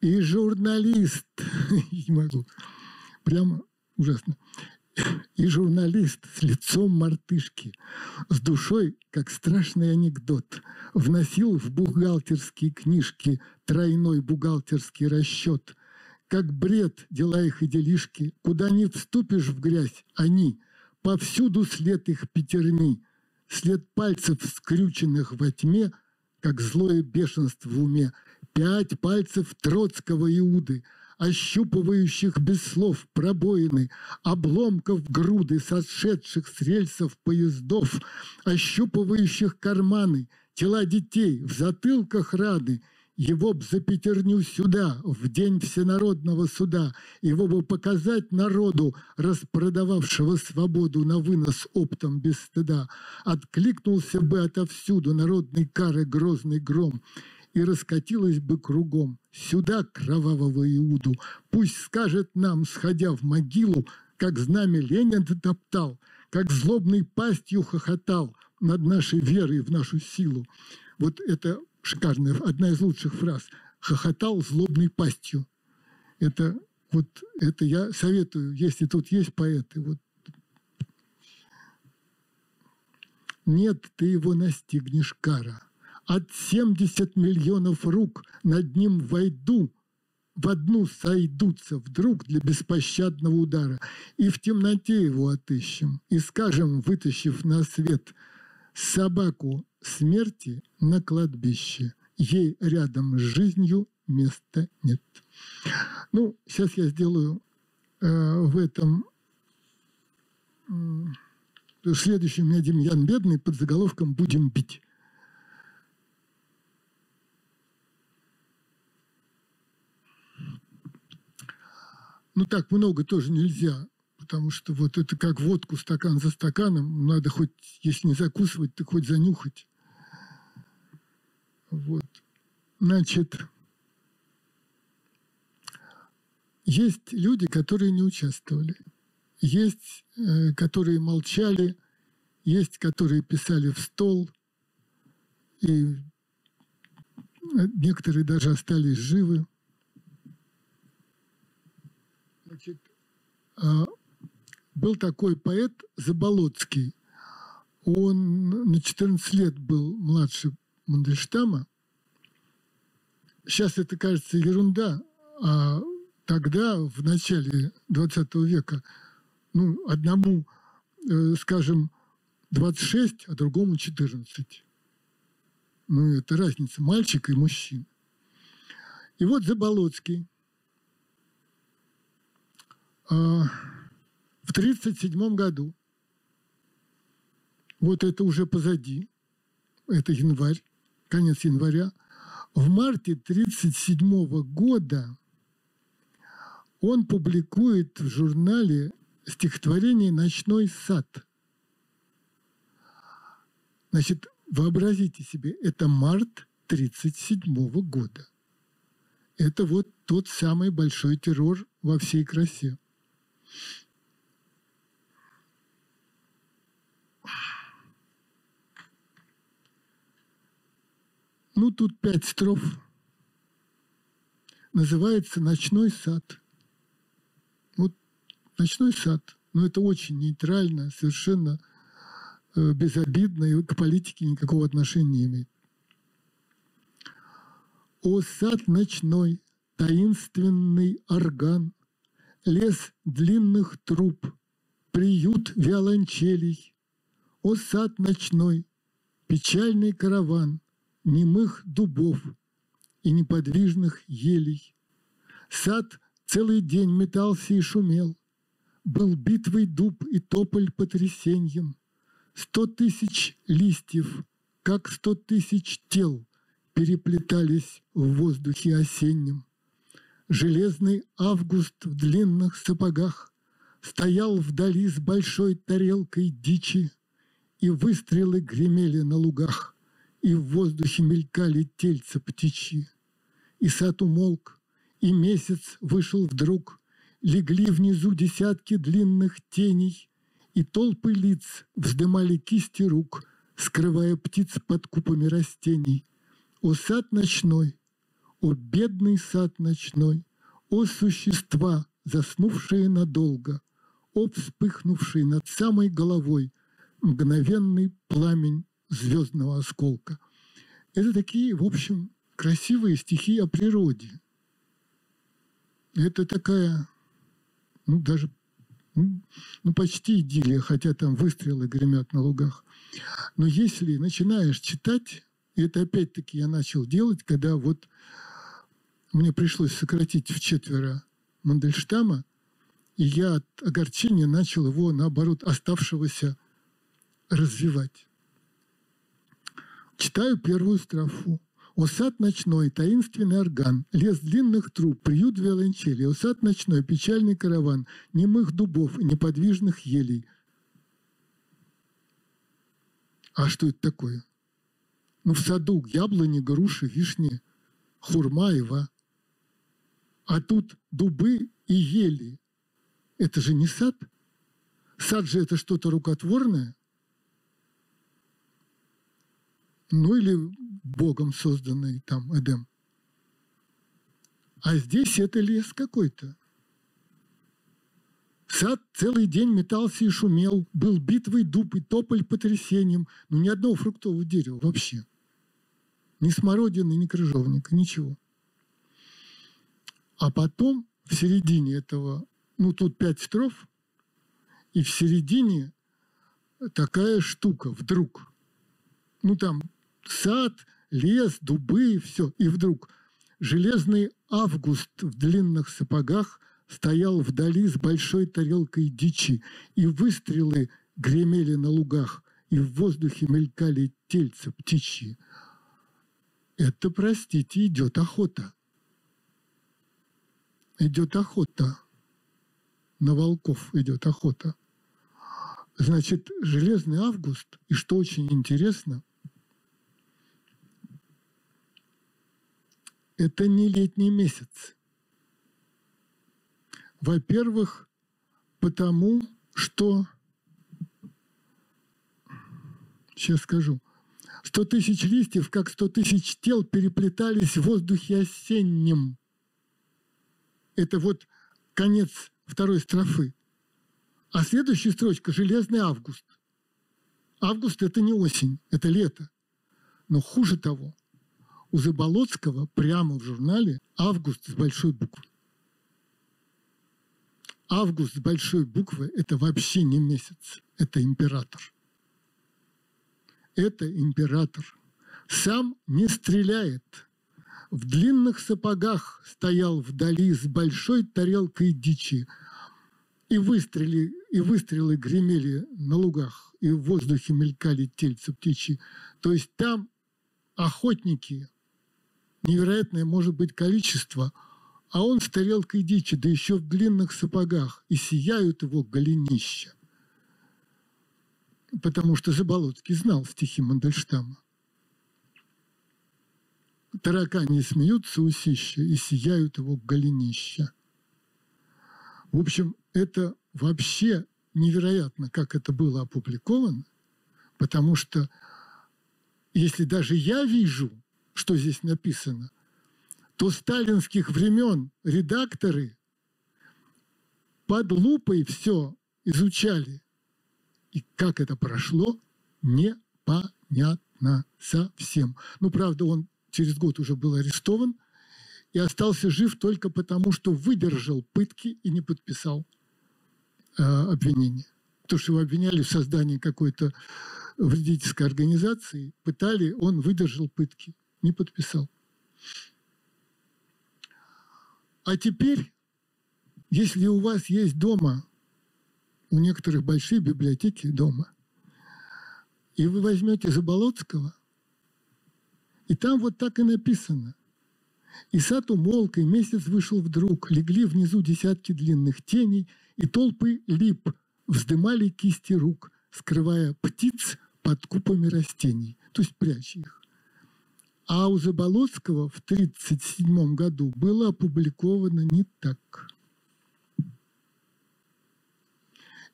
[SPEAKER 2] И журналист, не могу, прямо ужасно, и журналист с лицом мартышки, с душой, как страшный анекдот, вносил в бухгалтерские книжки тройной бухгалтерский расчет – как бред дела их и делишки, куда не вступишь в грязь, они, повсюду след их пятерни, след пальцев, скрюченных во тьме, как злое бешенство в уме, пять пальцев Троцкого Иуды, ощупывающих без слов пробоины, обломков груды, сошедших с рельсов поездов, ощупывающих карманы, тела детей, в затылках раны – его б за пятерню сюда, в день всенародного суда, его бы показать народу, распродававшего свободу на вынос оптом без стыда. Откликнулся бы отовсюду народной кары грозный гром, и раскатилась бы кругом. Сюда кровавого Иуду, пусть скажет нам, сходя в могилу, как знамя Ленин топтал, как злобной пастью хохотал над нашей верой в нашу силу. Вот это шикарная, одна из лучших фраз. Хохотал злобной пастью. Это вот это я советую, если тут есть поэты, вот нет, ты его настигнешь, кара. От 70 миллионов рук над ним войду, в одну сойдутся вдруг для беспощадного удара. И в темноте его отыщем, и скажем, вытащив на свет собаку смерти на кладбище. Ей рядом с жизнью места нет. Ну, сейчас я сделаю э, в этом... Э, следующий у меня Демьян Бедный под заголовком «Будем бить». Ну, так много тоже нельзя потому что вот это как водку стакан за стаканом, надо хоть, если не закусывать, то хоть занюхать. Вот. Значит, есть люди, которые не участвовали, есть, э, которые молчали, есть, которые писали в стол, и некоторые даже остались живы. Значит, а был такой поэт Заболоцкий. Он на 14 лет был младше Мандельштама. Сейчас это кажется ерунда, а тогда, в начале 20 века, ну, одному, э, скажем, 26, а другому 14. Ну, это разница мальчика и мужчин. И вот Заболоцкий. А, в 1937 году, вот это уже позади, это январь, конец января, в марте 1937 года он публикует в журнале стихотворение «Ночной сад». Значит, вообразите себе, это март 1937 года. Это вот тот самый большой террор во всей красе. Ну, тут пять строф. Называется «Ночной сад». Вот «Ночной сад». Но это очень нейтрально, совершенно э, безобидно и к политике никакого отношения не имеет. О, сад ночной, таинственный орган, Лес длинных труб, приют виолончелей. О, сад ночной, печальный караван Немых дубов и неподвижных елей. Сад целый день метался и шумел, Был битвой дуб и тополь потрясеньем. Сто тысяч листьев, как сто тысяч тел, Переплетались в воздухе осеннем. Железный август в длинных сапогах Стоял вдали с большой тарелкой дичи, И выстрелы гремели на лугах, И в воздухе мелькали тельца птичьи. И сад умолк, и месяц вышел вдруг, Легли внизу десятки длинных теней, И толпы лиц вздымали кисти рук, Скрывая птиц под купами растений. О сад ночной, о бедный сад ночной, о существа, заснувшие надолго, о вспыхнувший над самой головой мгновенный пламень звездного осколка. Это такие, в общем, красивые стихи о природе. Это такая, ну, даже ну, ну, почти идиллия, хотя там выстрелы гремят на лугах. Но если начинаешь читать, это опять-таки я начал делать, когда вот мне пришлось сократить в четверо Мандельштама, и я от огорчения начал его, наоборот, оставшегося развивать. Читаю первую строфу. «О сад ночной, таинственный орган, лес длинных труб, приют виолончели, о сад ночной, печальный караван, немых дубов и неподвижных елей». А что это такое? Ну, в саду яблони, груши, вишни, хурма, ива. А тут дубы и ели. Это же не сад. Сад же это что-то рукотворное. Ну или Богом созданный там Эдем. А здесь это лес какой-то. Сад целый день метался и шумел, был битвой дуб и тополь потрясением, но ни одного фруктового дерева вообще – ни смородины, ни крыжовника, ничего. А потом в середине этого, ну тут пять строф, и в середине такая штука вдруг. Ну там сад, лес, дубы, все. И вдруг железный август в длинных сапогах стоял вдали с большой тарелкой дичи, и выстрелы гремели на лугах, и в воздухе мелькали тельца птичьи это, простите, идет охота. Идет охота. На волков идет охота. Значит, железный август, и что очень интересно, это не летний месяц. Во-первых, потому что, сейчас скажу, Сто тысяч листьев, как сто тысяч тел, переплетались в воздухе осенним. Это вот конец второй строфы. А следующая строчка – «Железный август». Август – это не осень, это лето. Но хуже того, у Заболоцкого прямо в журнале «Август» с большой буквы. Август с большой буквы – это вообще не месяц, это император это император. Сам не стреляет. В длинных сапогах стоял вдали с большой тарелкой дичи. И выстрелы, и выстрелы гремели на лугах, и в воздухе мелькали тельца птичьи. То есть там охотники, невероятное может быть количество, а он с тарелкой дичи, да еще в длинных сапогах, и сияют его голенища. Потому что Заболоцкий знал стихи Мандельштама. Таракани смеются усища и сияют его голенища. В общем, это вообще невероятно, как это было опубликовано, потому что если даже я вижу, что здесь написано, то сталинских времен редакторы под лупой все изучали. И как это прошло, непонятно совсем. Ну, правда, он через год уже был арестован и остался жив только потому, что выдержал пытки и не подписал э, обвинение. То, что его обвиняли в создании какой-то вредительской организации, пытали, он выдержал пытки, не подписал. А теперь, если у вас есть дома, у некоторых большие библиотеки дома, и вы возьмете Заболоцкого, и там вот так и написано. И сад умолк, и месяц вышел вдруг, легли внизу десятки длинных теней, и толпы лип вздымали кисти рук, скрывая птиц под купами растений, то есть пряча их. А у Заболоцкого в 1937 году было опубликовано не так.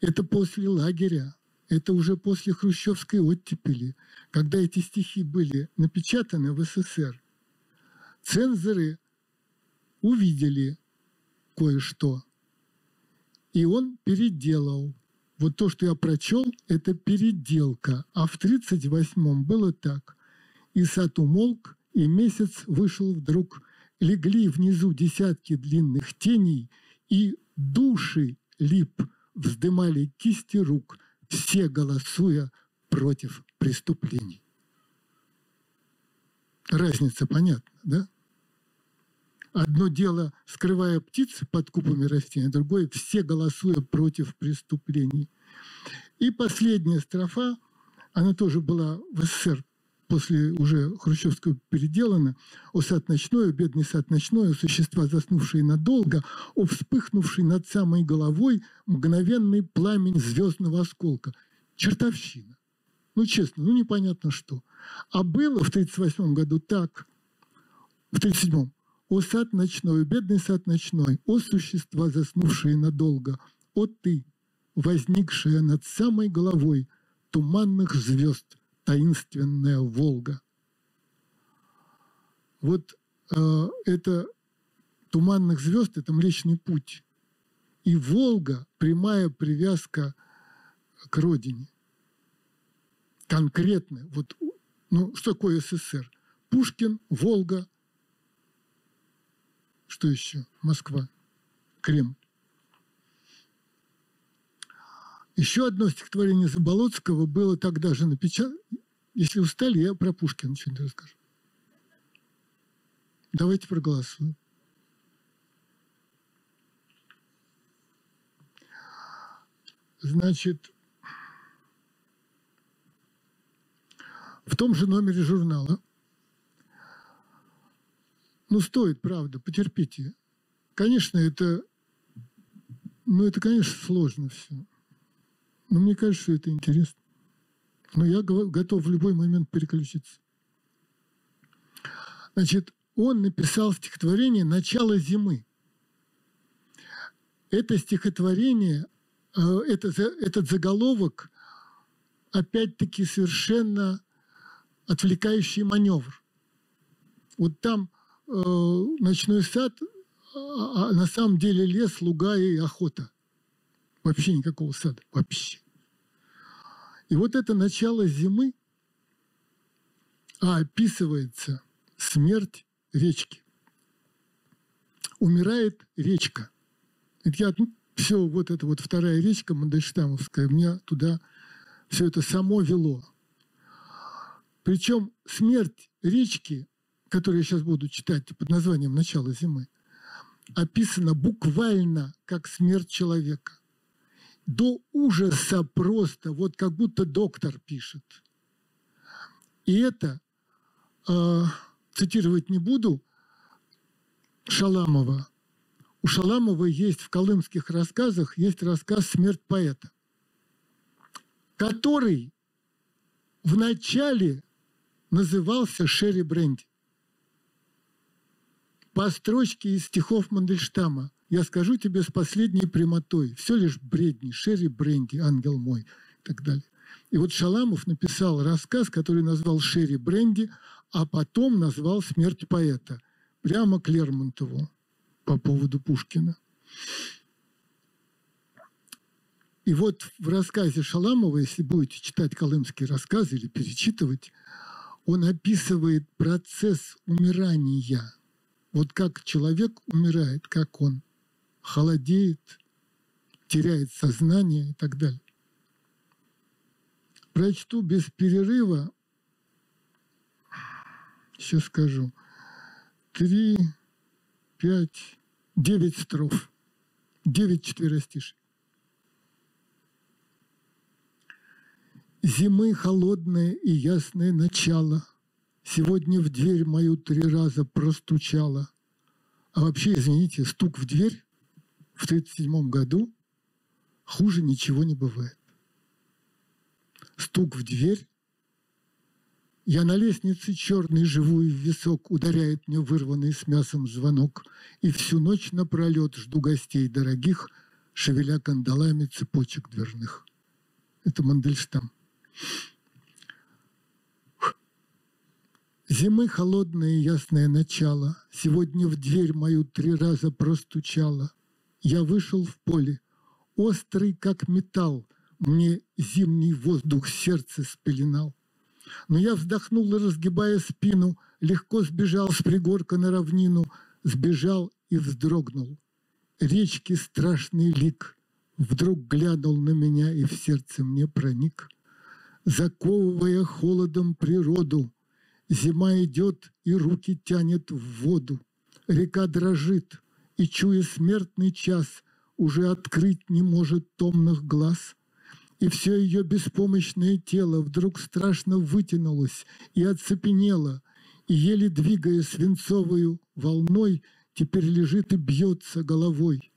[SPEAKER 2] Это после лагеря, это уже после хрущевской оттепели, когда эти стихи были напечатаны в СССР. Цензоры увидели кое-что, и он переделал. Вот то, что я прочел, это переделка. А в 1938-м было так – и сад умолк, и месяц вышел вдруг. Легли внизу десятки длинных теней, и души лип вздымали кисти рук, все голосуя против преступлений. Разница понятна, да? Одно дело, скрывая птиц под купами растений, другое – все голосуя против преступлений. И последняя строфа, она тоже была в СССР после уже хрущевского переделано, «О сад ночной, о бедный сад ночной, о существа, заснувшие надолго, о вспыхнувший над самой головой мгновенный пламень звездного осколка». Чертовщина. Ну, честно, ну, непонятно что. А было в 1938 году так, в 1937 «О сад ночной, бедный сад ночной, о существа, заснувшие надолго, о ты, возникшая над самой головой туманных звезд, таинственная Волга. Вот э, это туманных звезд, это Млечный Путь. И Волга – прямая привязка к родине. Конкретно. Вот, ну, что такое СССР? Пушкин, Волга, что еще? Москва, Кремль. Еще одно стихотворение Заболоцкого было тогда же напечатано. Если устали, я про Пушкина что-нибудь расскажу. Давайте проголосуем. Значит, в том же номере журнала, ну, стоит, правда, потерпите. Конечно, это, ну, это, конечно, сложно все. Но мне кажется, что это интересно. Но я готов в любой момент переключиться. Значит, он написал стихотворение «Начало зимы». Это стихотворение, э, это, этот заголовок, опять-таки, совершенно отвлекающий маневр. Вот там э, ночной сад, а, а на самом деле лес, луга и охота – Вообще никакого сада. Вообще. И вот это начало зимы, а описывается смерть речки. Умирает речка. Это я, ну, все, вот это вот вторая речка Мандельштамовская, меня туда все это само вело. Причем смерть речки, которую я сейчас буду читать под названием «Начало зимы», описана буквально как смерть человека до ужаса просто, вот как будто доктор пишет. И это, э, цитировать не буду, Шаламова, У Шаламова есть в колымских рассказах есть рассказ «Смерть поэта», который в начале назывался Шерри Бренди. По строчке из стихов Мандельштама «Я скажу тебе с последней прямотой, все лишь бредни, Шерри Бренди, ангел мой» и так далее. И вот Шаламов написал рассказ, который назвал Шерри Бренди, а потом назвал «Смерть поэта» прямо к Лермонтову по поводу Пушкина. И вот в рассказе Шаламова, если будете читать колымские рассказы или перечитывать, он описывает процесс умирания. Вот как человек умирает, как он холодеет, теряет сознание и так далее. Прочту без перерыва, сейчас скажу, три, пять, девять строф, девять четверостишей. Зимы холодное и ясное начало Сегодня в дверь мою три раза простучало. А вообще, извините, стук в дверь в 1937 году хуже ничего не бывает. Стук в дверь. Я на лестнице черный живу и в висок ударяет мне вырванный с мясом звонок. И всю ночь напролет жду гостей дорогих, шевеля кандалами цепочек дверных. Это Мандельштам. Зимы холодное ясное начало Сегодня в дверь мою три раза простучало. Я вышел в поле, острый, как металл, Мне зимний воздух сердце спеленал. Но я вздохнул разгибая спину, Легко сбежал с пригорка на равнину, Сбежал и вздрогнул. Речки страшный лик Вдруг глянул на меня и в сердце мне проник. Заковывая холодом природу, Зима идет и руки тянет в воду. Река дрожит, и, чуя смертный час, Уже открыть не может томных глаз. И все ее беспомощное тело Вдруг страшно вытянулось и оцепенело, И, еле двигая свинцовую волной, Теперь лежит и бьется головой.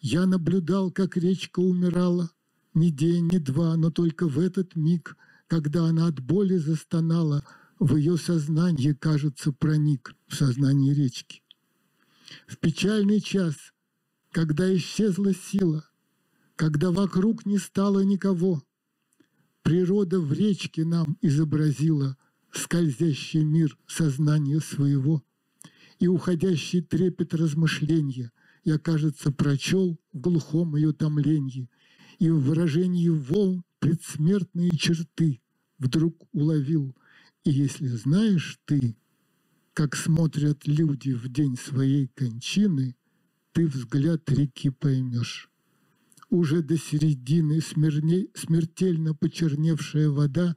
[SPEAKER 2] Я наблюдал, как речка умирала, Ни день, ни два, но только в этот миг, Когда она от боли застонала — в ее сознание, кажется, проник в сознание речки. В печальный час, когда исчезла сила, когда вокруг не стало никого, природа в речке нам изобразила скользящий мир сознания своего и уходящий трепет размышления я, кажется, прочел в глухом ее томлении и в выражении волн предсмертные черты вдруг уловил. И если знаешь ты, как смотрят люди в день своей кончины, ты взгляд реки поймешь. Уже до середины смертельно почерневшая вода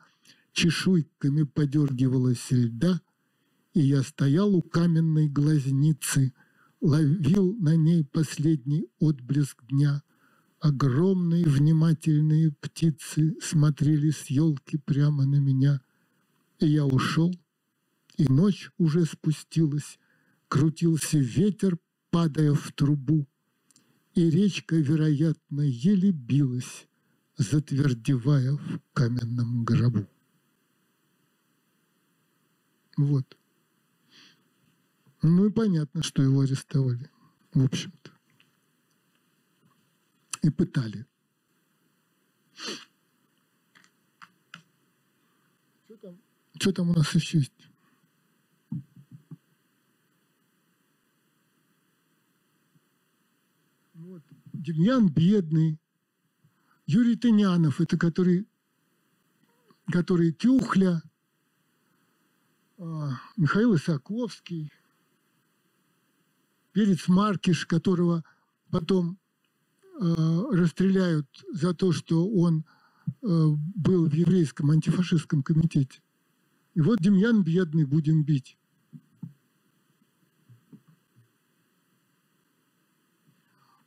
[SPEAKER 2] чешуйками подергивалась льда, и я стоял у каменной глазницы, ловил на ней последний отблеск дня. Огромные внимательные птицы смотрели с елки прямо на меня — и я ушел, и ночь уже спустилась, крутился ветер, падая в трубу, и речка, вероятно, еле билась, затвердевая в каменном гробу. Вот. Ну и понятно, что его арестовали, в общем-то. И пытали. Что там? Что там у нас еще есть? Вот. Демьян Бедный, Юрий Тынянов, это который, который Тюхля, а, Михаил Исаковский, Перец Маркиш, которого потом э, расстреляют за то, что он э, был в еврейском антифашистском комитете. И вот Демьян бедный будем бить.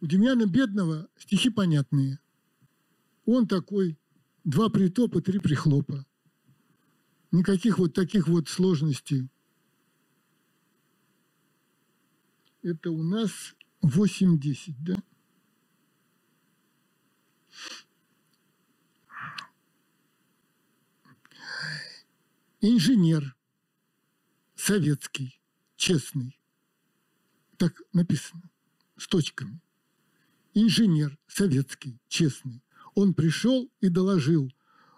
[SPEAKER 2] У Демьяна бедного стихи понятные. Он такой, два притопа, три прихлопа. Никаких вот таких вот сложностей. Это у нас 8-10, да? Инженер советский, честный, так написано, с точками. Инженер советский, честный. Он пришел и доложил.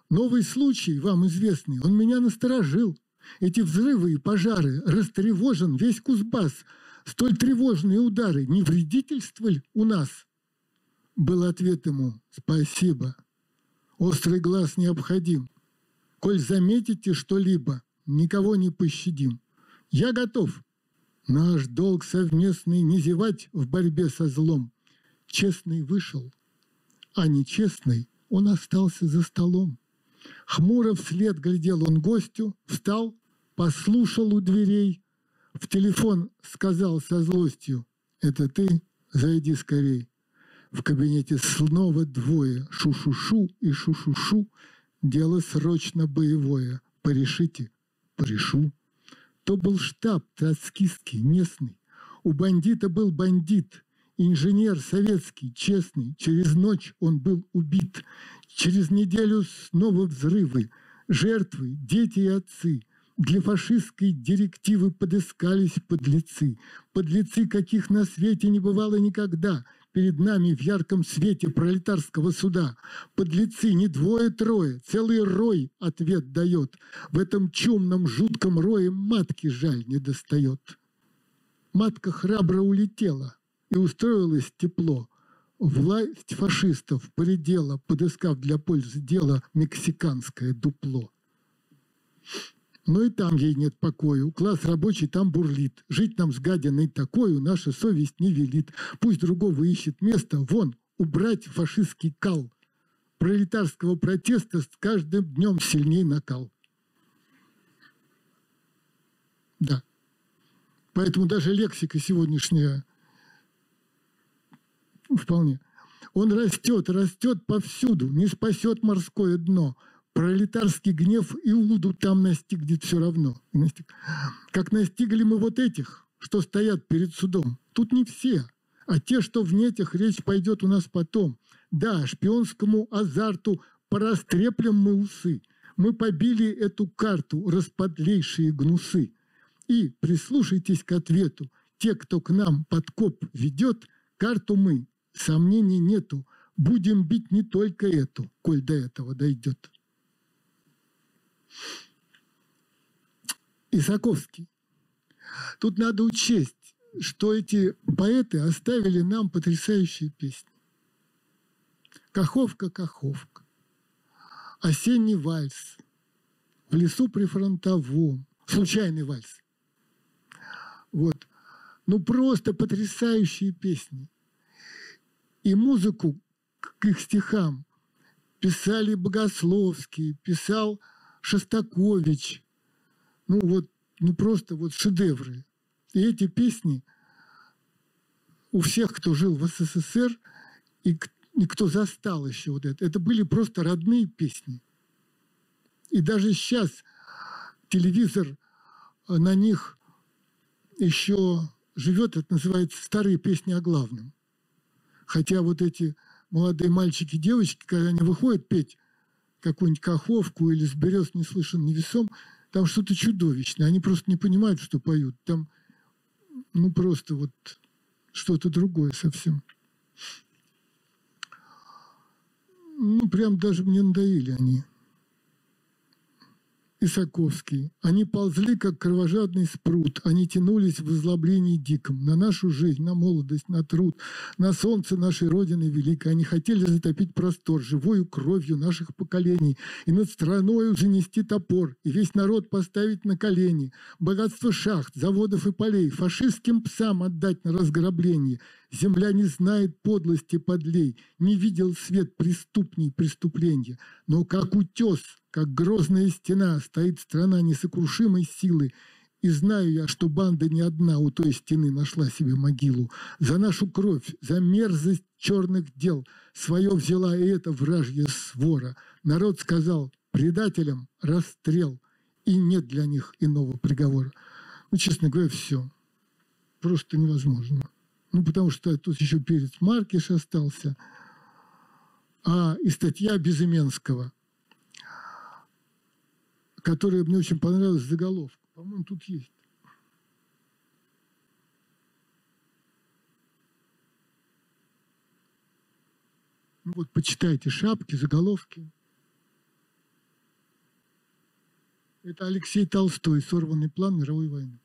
[SPEAKER 2] Новый случай, вам известный, он меня насторожил. Эти взрывы и пожары, растревожен весь Кузбасс. Столь тревожные удары не вредительствовали у нас? Был ответ ему «Спасибо». Острый глаз необходим. Коль заметите что-либо, никого не пощадим. Я готов. Наш долг совместный не зевать в борьбе со злом. Честный вышел, а нечестный он остался за столом. Хмуро вслед глядел он гостю, встал, послушал у дверей, в телефон сказал со злостью, «Это ты? Зайди скорей». В кабинете снова двое, шу-шу-шу и шу-шу-шу. Дело срочно боевое. Порешите, порешу. То был штаб троцкистский, местный. У бандита был бандит, инженер советский, честный. Через ночь он был убит. Через неделю снова взрывы. Жертвы, дети и отцы. Для фашистской директивы подыскались подлецы. Подлецы, каких на свете не бывало никогда – перед нами в ярком свете пролетарского суда. Подлецы не двое-трое, целый рой ответ дает. В этом чумном жутком рое матки жаль не достает. Матка храбро улетела и устроилась тепло. Власть фашистов поредела, подыскав для пользы дела мексиканское дупло. Но и там ей нет покою. Класс рабочий там бурлит. Жить нам с гадиной такою наша совесть не велит. Пусть другого ищет место. Вон, убрать фашистский кал. Пролетарского протеста с каждым днем сильней накал. Да. Поэтому даже лексика сегодняшняя вполне. Он растет, растет повсюду, не спасет морское дно пролетарский гнев Иуду там настигнет все равно. Как настигли мы вот этих, что стоят перед судом. Тут не все, а те, что в нетях речь пойдет у нас потом. Да, шпионскому азарту порастреплем мы усы. Мы побили эту карту, расподлейшие гнусы. И прислушайтесь к ответу. Те, кто к нам подкоп ведет, карту мы, сомнений нету, будем бить не только эту, коль до этого дойдет. Исаковский. Тут надо учесть, что эти поэты оставили нам потрясающие песни. Каховка, Каховка, осенний вальс, в лесу при фронтовом, случайный вальс. Вот. Ну, просто потрясающие песни. И музыку к их стихам писали Богословский, писал Шостакович. Ну вот, ну просто вот шедевры. И эти песни у всех, кто жил в СССР и, и кто застал еще вот это, это были просто родные песни. И даже сейчас телевизор э, на них еще живет, это называется «Старые песни о главном». Хотя вот эти молодые мальчики и девочки, когда они выходят петь какую-нибудь каховку или с берез не слышен невесом, там что-то чудовищное. Они просто не понимают, что поют. Там, ну, просто вот что-то другое совсем. Ну, прям даже мне надоели они. Исаковский. Они ползли, как кровожадный спрут. Они тянулись в озлоблении диком. На нашу жизнь, на молодость, на труд, на солнце нашей Родины великой. Они хотели затопить простор живою кровью наших поколений и над страною занести топор, и весь народ поставить на колени. Богатство шахт, заводов и полей фашистским псам отдать на разграбление. Земля не знает подлости подлей, не видел свет преступней преступления. Но как утес, как грозная стена, стоит страна несокрушимой силы, и знаю я, что банда не одна у той стены нашла себе могилу. За нашу кровь, за мерзость черных дел свое взяла и эта вражья свора. Народ сказал, предателям расстрел, и нет для них иного приговора. Ну, честно говоря, все. Просто невозможно. Ну, потому что тут еще перец Маркиш остался. А и статья Безыменского, которая мне очень понравилась заголовка. По-моему, тут есть. Ну вот почитайте шапки, заголовки. Это Алексей Толстой, сорванный план мировой войны.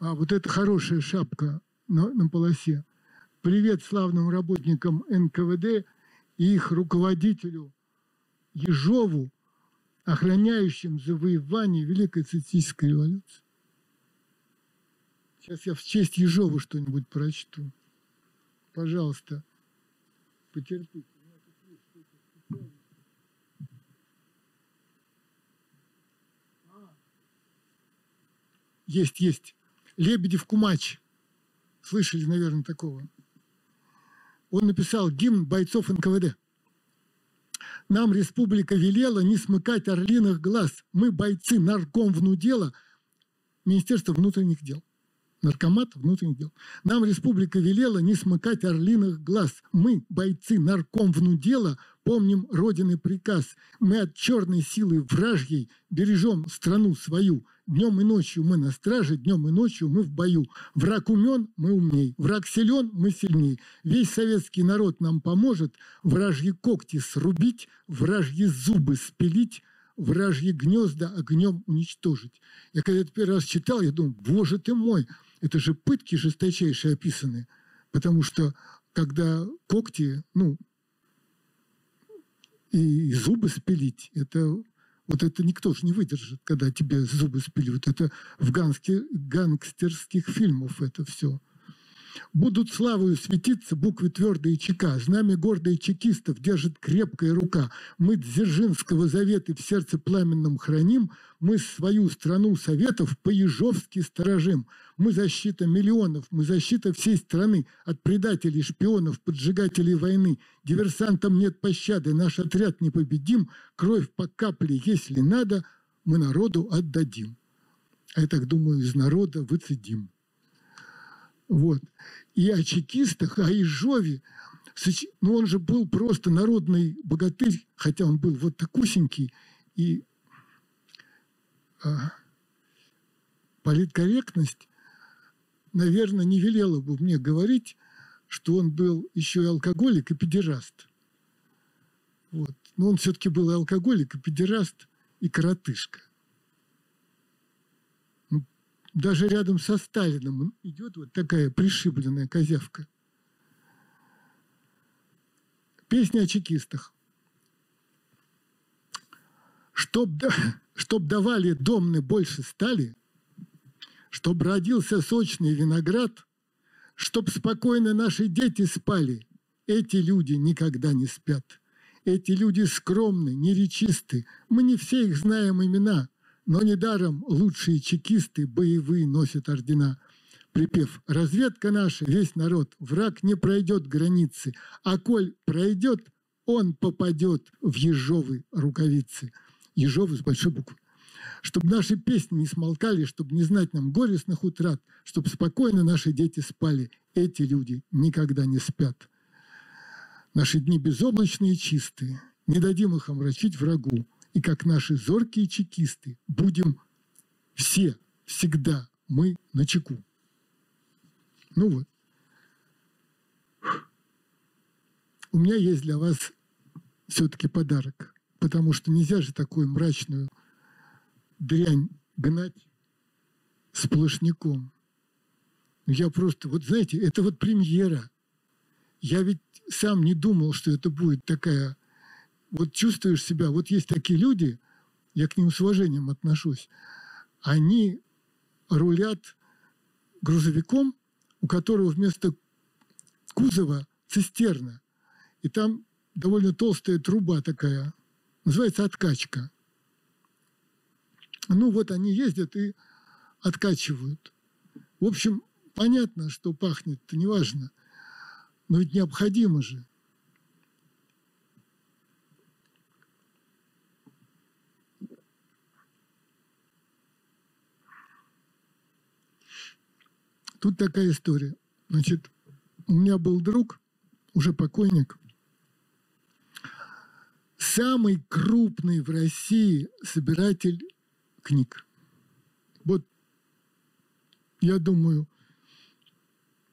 [SPEAKER 2] А вот это хорошая шапка на, на полосе. Привет славным работникам НКВД и их руководителю Ежову, охраняющим завоевание Великой Социалистической революции. Сейчас я в честь Ежова что-нибудь прочту. Пожалуйста, потерпите. Есть, есть. Лебедев Кумач. Слышали, наверное, такого. Он написал гимн бойцов НКВД. Нам республика велела не смыкать орлиных глаз. Мы бойцы нарком внудела Министерство внутренних дел наркомат внутренних дел. Нам республика велела не смыкать орлиных глаз. Мы, бойцы нарком внудела, помним Родины приказ. Мы от черной силы вражьей бережем страну свою. Днем и ночью мы на страже, днем и ночью мы в бою. Враг умен, мы умней. Враг силен, мы сильней. Весь советский народ нам поможет вражьи когти срубить, вражьи зубы спилить, вражьи гнезда огнем уничтожить. Я когда это первый раз читал, я думал, боже ты мой, это же пытки жесточайшие описаны, потому что когда когти, ну, и зубы спилить, это вот это никто же не выдержит, когда тебе зубы спиливают. Это в гангстер, гангстерских фильмах это все. Будут славою светиться буквы твердые ЧК. Знамя гордые чекистов держит крепкая рука. Мы Дзержинского завета в сердце пламенном храним. Мы свою страну советов по-ежовски сторожим. Мы защита миллионов, мы защита всей страны от предателей, шпионов, поджигателей войны. Диверсантам нет пощады, наш отряд непобедим. Кровь по капле, если надо, мы народу отдадим. А я так думаю, из народа выцедим. Вот. И о чекистах, о Ижове. Ну, он же был просто народный богатырь, хотя он был вот такусенький. И а, политкорректность, наверное, не велела бы мне говорить, что он был еще и алкоголик и педераст. Вот. Но он все-таки был и алкоголик, и педераст, и коротышка даже рядом со Сталиным идет вот такая пришибленная козявка. Песня о чекистах. Чтоб, чтоб давали домны больше стали, чтоб родился сочный виноград, чтоб спокойно наши дети спали, эти люди никогда не спят. Эти люди скромны, неречисты, мы не все их знаем имена – но недаром лучшие чекисты боевые носят ордена. Припев «Разведка наша, весь народ, враг не пройдет границы, а коль пройдет, он попадет в ежовые рукавицы». Ежовы с большой буквы. Чтобы наши песни не смолкали, чтобы не знать нам горестных утрат, чтобы спокойно наши дети спали. Эти люди никогда не спят. Наши дни безоблачные и чистые. Не дадим их омрачить врагу и как наши зоркие чекисты будем все, всегда мы на чеку. Ну вот. У меня есть для вас все-таки подарок, потому что нельзя же такую мрачную дрянь гнать сплошняком. Я просто, вот знаете, это вот премьера. Я ведь сам не думал, что это будет такая вот чувствуешь себя, вот есть такие люди, я к ним с уважением отношусь, они рулят грузовиком, у которого вместо кузова цистерна, и там довольно толстая труба такая, называется откачка. Ну вот они ездят и откачивают. В общем, понятно, что пахнет, неважно, но ведь необходимо же. Тут такая история. Значит, у меня был друг, уже покойник, самый крупный в России собиратель книг. Вот я думаю,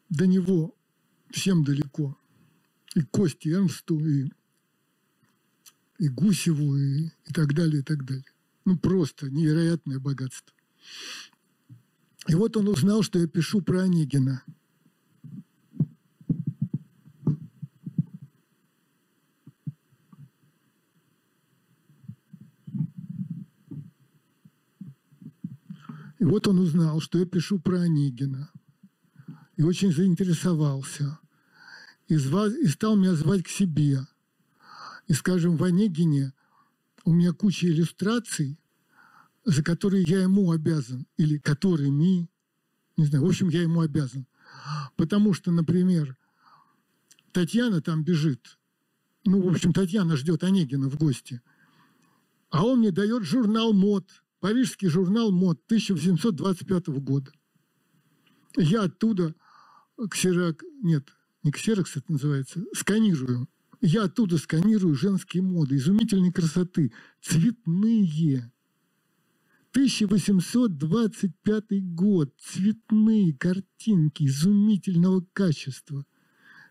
[SPEAKER 2] до него всем далеко. И Кости Эрнсту, и, и Гусеву, и, и так далее, и так далее. Ну, просто невероятное богатство. И вот он узнал, что я пишу про Онегина. И вот он узнал, что я пишу про Онегина. И очень заинтересовался. И, звал, и стал меня звать к себе. И, скажем, в Онегине у меня куча иллюстраций, за которые я ему обязан, или которыми, не знаю, в общем, я ему обязан. Потому что, например, Татьяна там бежит, ну, в общем, Татьяна ждет Онегина в гости, а он мне дает журнал «Мод», парижский журнал «Мод» 1825 года. Я оттуда ксерок, нет, не ксерокс это называется, сканирую. Я оттуда сканирую женские моды, изумительной красоты, цветные, 1825 год. Цветные картинки изумительного качества.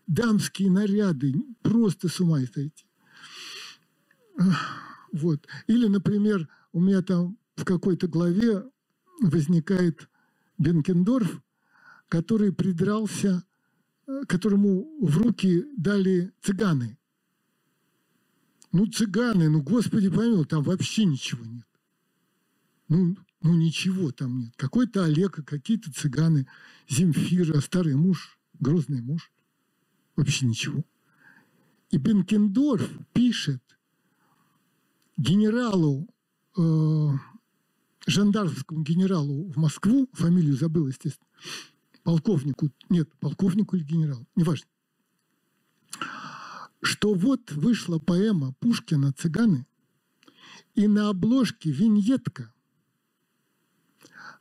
[SPEAKER 2] Дамские наряды. Просто с ума сойти. Вот. Или, например, у меня там в какой-то главе возникает Бенкендорф, который придрался, которому в руки дали цыганы. Ну, цыганы, ну, Господи помилуй, там вообще ничего нет. Ну, ну ничего там нет. Какой-то Олег, какие-то цыганы, Земфира, старый муж, грозный муж. Вообще ничего. И Бенкендорф пишет генералу, э, жандармскому генералу в Москву, фамилию забыл, естественно, полковнику, нет, полковнику или генералу, неважно, что вот вышла поэма Пушкина «Цыганы», и на обложке виньетка –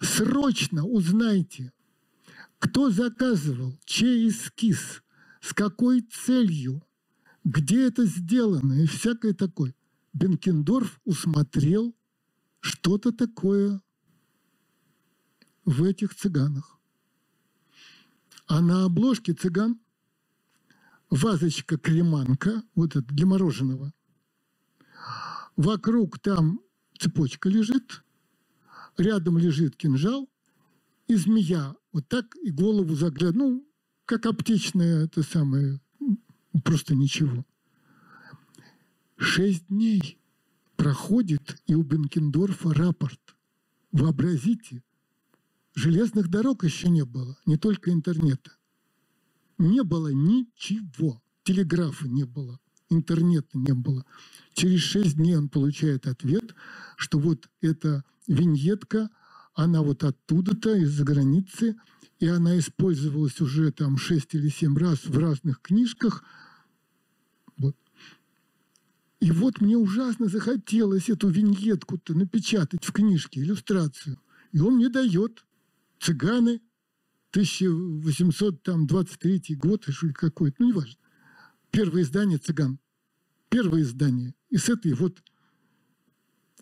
[SPEAKER 2] Срочно узнайте, кто заказывал, чей эскиз, с какой целью, где это сделано и всякое такое. Бенкендорф усмотрел что-то такое в этих цыганах. А на обложке цыган вазочка-креманка, вот это для мороженого. Вокруг там цепочка лежит, рядом лежит кинжал, и змея вот так и голову заглядывает. Ну, как аптечное это самое, просто ничего. Шесть дней проходит и у Бенкендорфа рапорт. Вообразите, железных дорог еще не было, не только интернета. Не было ничего, телеграфа не было, интернета не было. Через шесть дней он получает ответ, что вот это виньетка, она вот оттуда-то, из-за границы, и она использовалась уже там шесть или семь раз в разных книжках. Вот. И вот мне ужасно захотелось эту виньетку-то напечатать в книжке, иллюстрацию. И он мне дает. Цыганы, 1823 год, или какой-то, ну, неважно. Первое издание «Цыган». Первое издание. И с этой вот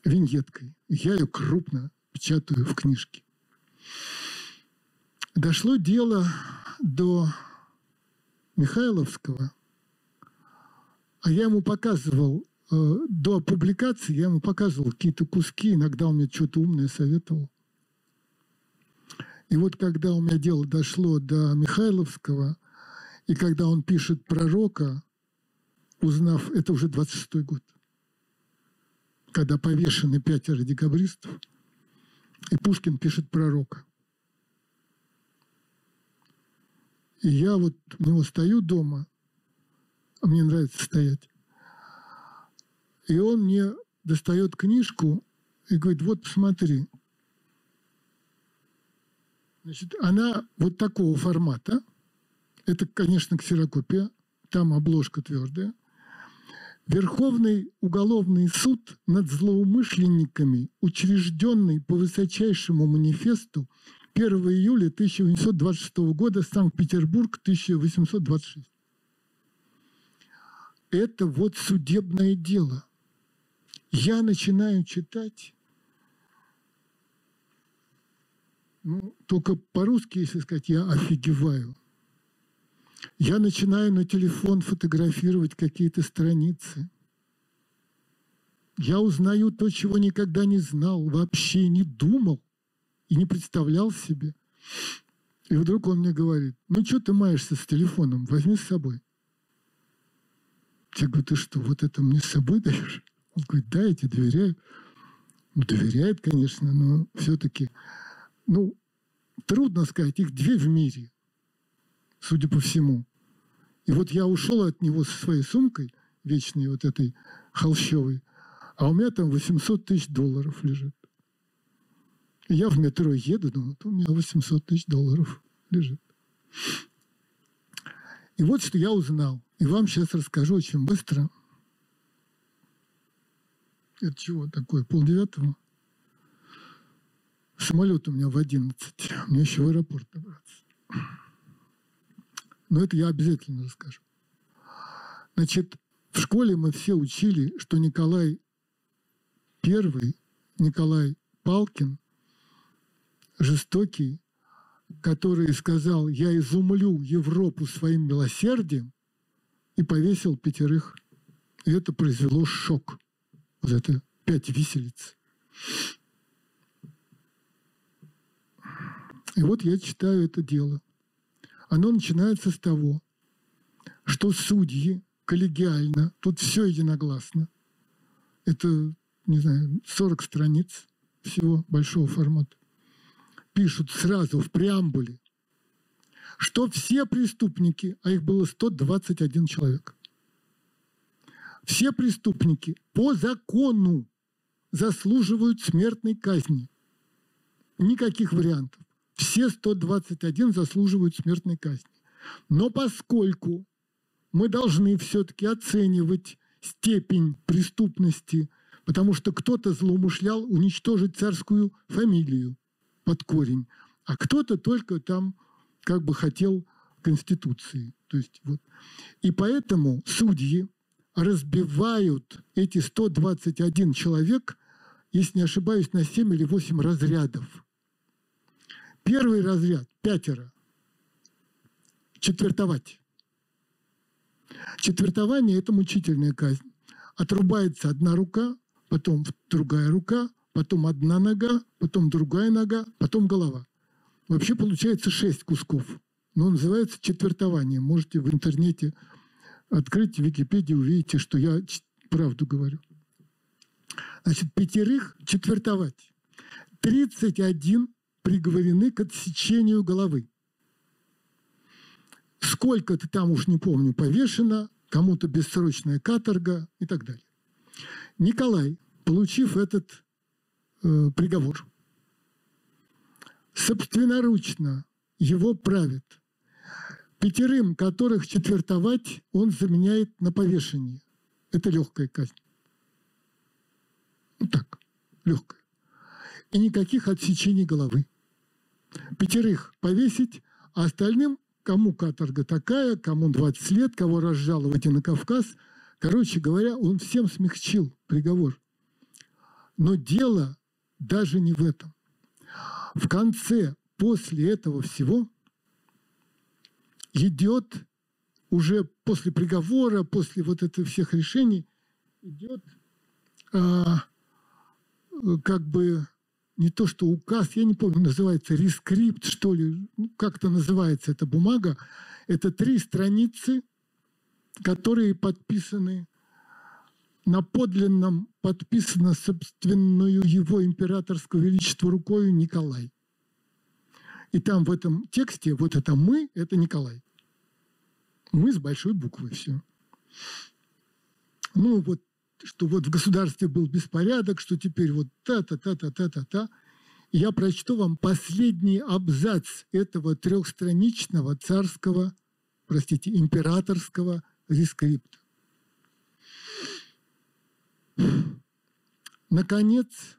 [SPEAKER 2] виньеткой. Я ее крупно печатаю в книжке. Дошло дело до Михайловского, а я ему показывал, э, до публикации я ему показывал какие-то куски, иногда он мне что-то умное советовал. И вот когда у меня дело дошло до Михайловского, и когда он пишет пророка, узнав, это уже 26-й год, когда повешены пятеро декабристов, и Пушкин пишет пророка. И я вот у него стою дома, а мне нравится стоять, и он мне достает книжку и говорит, вот посмотри. Значит, она вот такого формата. Это, конечно, ксерокопия. Там обложка твердая. Верховный уголовный суд над злоумышленниками, учрежденный по высочайшему манифесту 1 июля 1826 года, Санкт-Петербург, 1826. Это вот судебное дело. Я начинаю читать, ну, только по-русски, если сказать, я офигеваю. Я начинаю на телефон фотографировать какие-то страницы. Я узнаю то, чего никогда не знал, вообще не думал и не представлял себе. И вдруг он мне говорит, ну что ты маешься с телефоном, возьми с собой. Я говорю, ты что, вот это мне с собой даешь? Он говорит, да, я тебе доверяю. Ну, доверяет, конечно, но все-таки, ну, трудно сказать, их две в мире, судя по всему. И вот я ушел от него со своей сумкой, вечной вот этой холщовой, а у меня там 800 тысяч долларов лежит. Я в метро еду, думаю, у меня 800 тысяч долларов лежит. И вот что я узнал. И вам сейчас расскажу очень быстро. Это чего такое? Полдевятого? Самолет у меня в 11. Мне еще в аэропорт добраться. Но это я обязательно расскажу. Значит, в школе мы все учили, что Николай I, Николай Палкин, жестокий, который сказал, я изумлю Европу своим милосердием, и повесил пятерых. И это произвело шок. Вот это пять виселиц. И вот я читаю это дело. Оно начинается с того, что судьи коллегиально, тут все единогласно, это, не знаю, 40 страниц всего большого формата, пишут сразу в преамбуле, что все преступники, а их было 121 человек, все преступники по закону заслуживают смертной казни. Никаких вариантов. Все 121 заслуживают смертной казни. Но поскольку мы должны все-таки оценивать степень преступности, потому что кто-то злоумышлял уничтожить царскую фамилию под корень, а кто-то только там как бы хотел Конституции. То есть, вот. И поэтому судьи разбивают эти 121 человек, если не ошибаюсь, на 7 или 8 разрядов. Первый разряд – пятеро. Четвертовать. Четвертование – это мучительная казнь. Отрубается одна рука, потом другая рука, потом одна нога, потом другая нога, потом голова. Вообще получается шесть кусков. Но называется четвертование. Можете в интернете открыть Википедию, увидите, что я правду говорю. Значит, пятерых четвертовать. 31 приговорены к отсечению головы. Сколько-то там уж не помню повешено, кому-то бессрочная каторга и так далее. Николай, получив этот э, приговор, собственноручно его правит. Пятерым, которых четвертовать, он заменяет на повешение. Это легкая казнь. Ну так, легкая. И никаких отсечений головы. Пятерых повесить, а остальным, кому каторга такая, кому 20 лет, кого разжаловать и на Кавказ. Короче говоря, он всем смягчил приговор. Но дело даже не в этом в конце, после этого всего, идет уже после приговора, после вот этих всех решений, идет а, как бы не то что указ, я не помню, называется рескрипт, что ли, ну, как-то называется эта бумага. Это три страницы, которые подписаны на подлинном подписано собственную его императорского величества рукою Николай. И там в этом тексте вот это «мы» – это Николай. «Мы» с большой буквы все. Ну вот, что вот в государстве был беспорядок, что теперь вот та-та-та-та-та-та-та. Я прочту вам последний абзац этого трехстраничного царского, простите, императорского рескрипта. Наконец,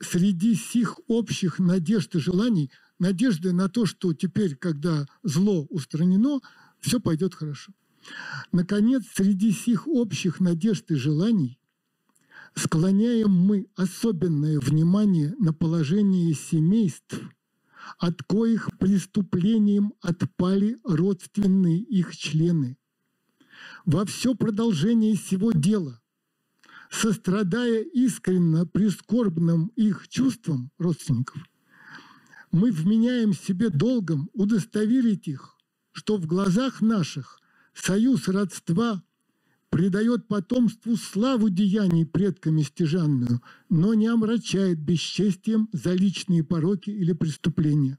[SPEAKER 2] среди сих общих надежд и желаний, надеждой на то, что теперь, когда зло устранено, все пойдет хорошо. Наконец, среди сих общих надежд и желаний склоняем мы особенное внимание на положение семейств, от коих преступлением отпали родственные их члены. Во все продолжение сего дела, сострадая искренно прискорбным их чувствам родственников, мы вменяем себе долгом удостоверить их, что в глазах наших союз родства придает потомству славу деяний предками стяжанную, но не омрачает бесчестием за личные пороки или преступления.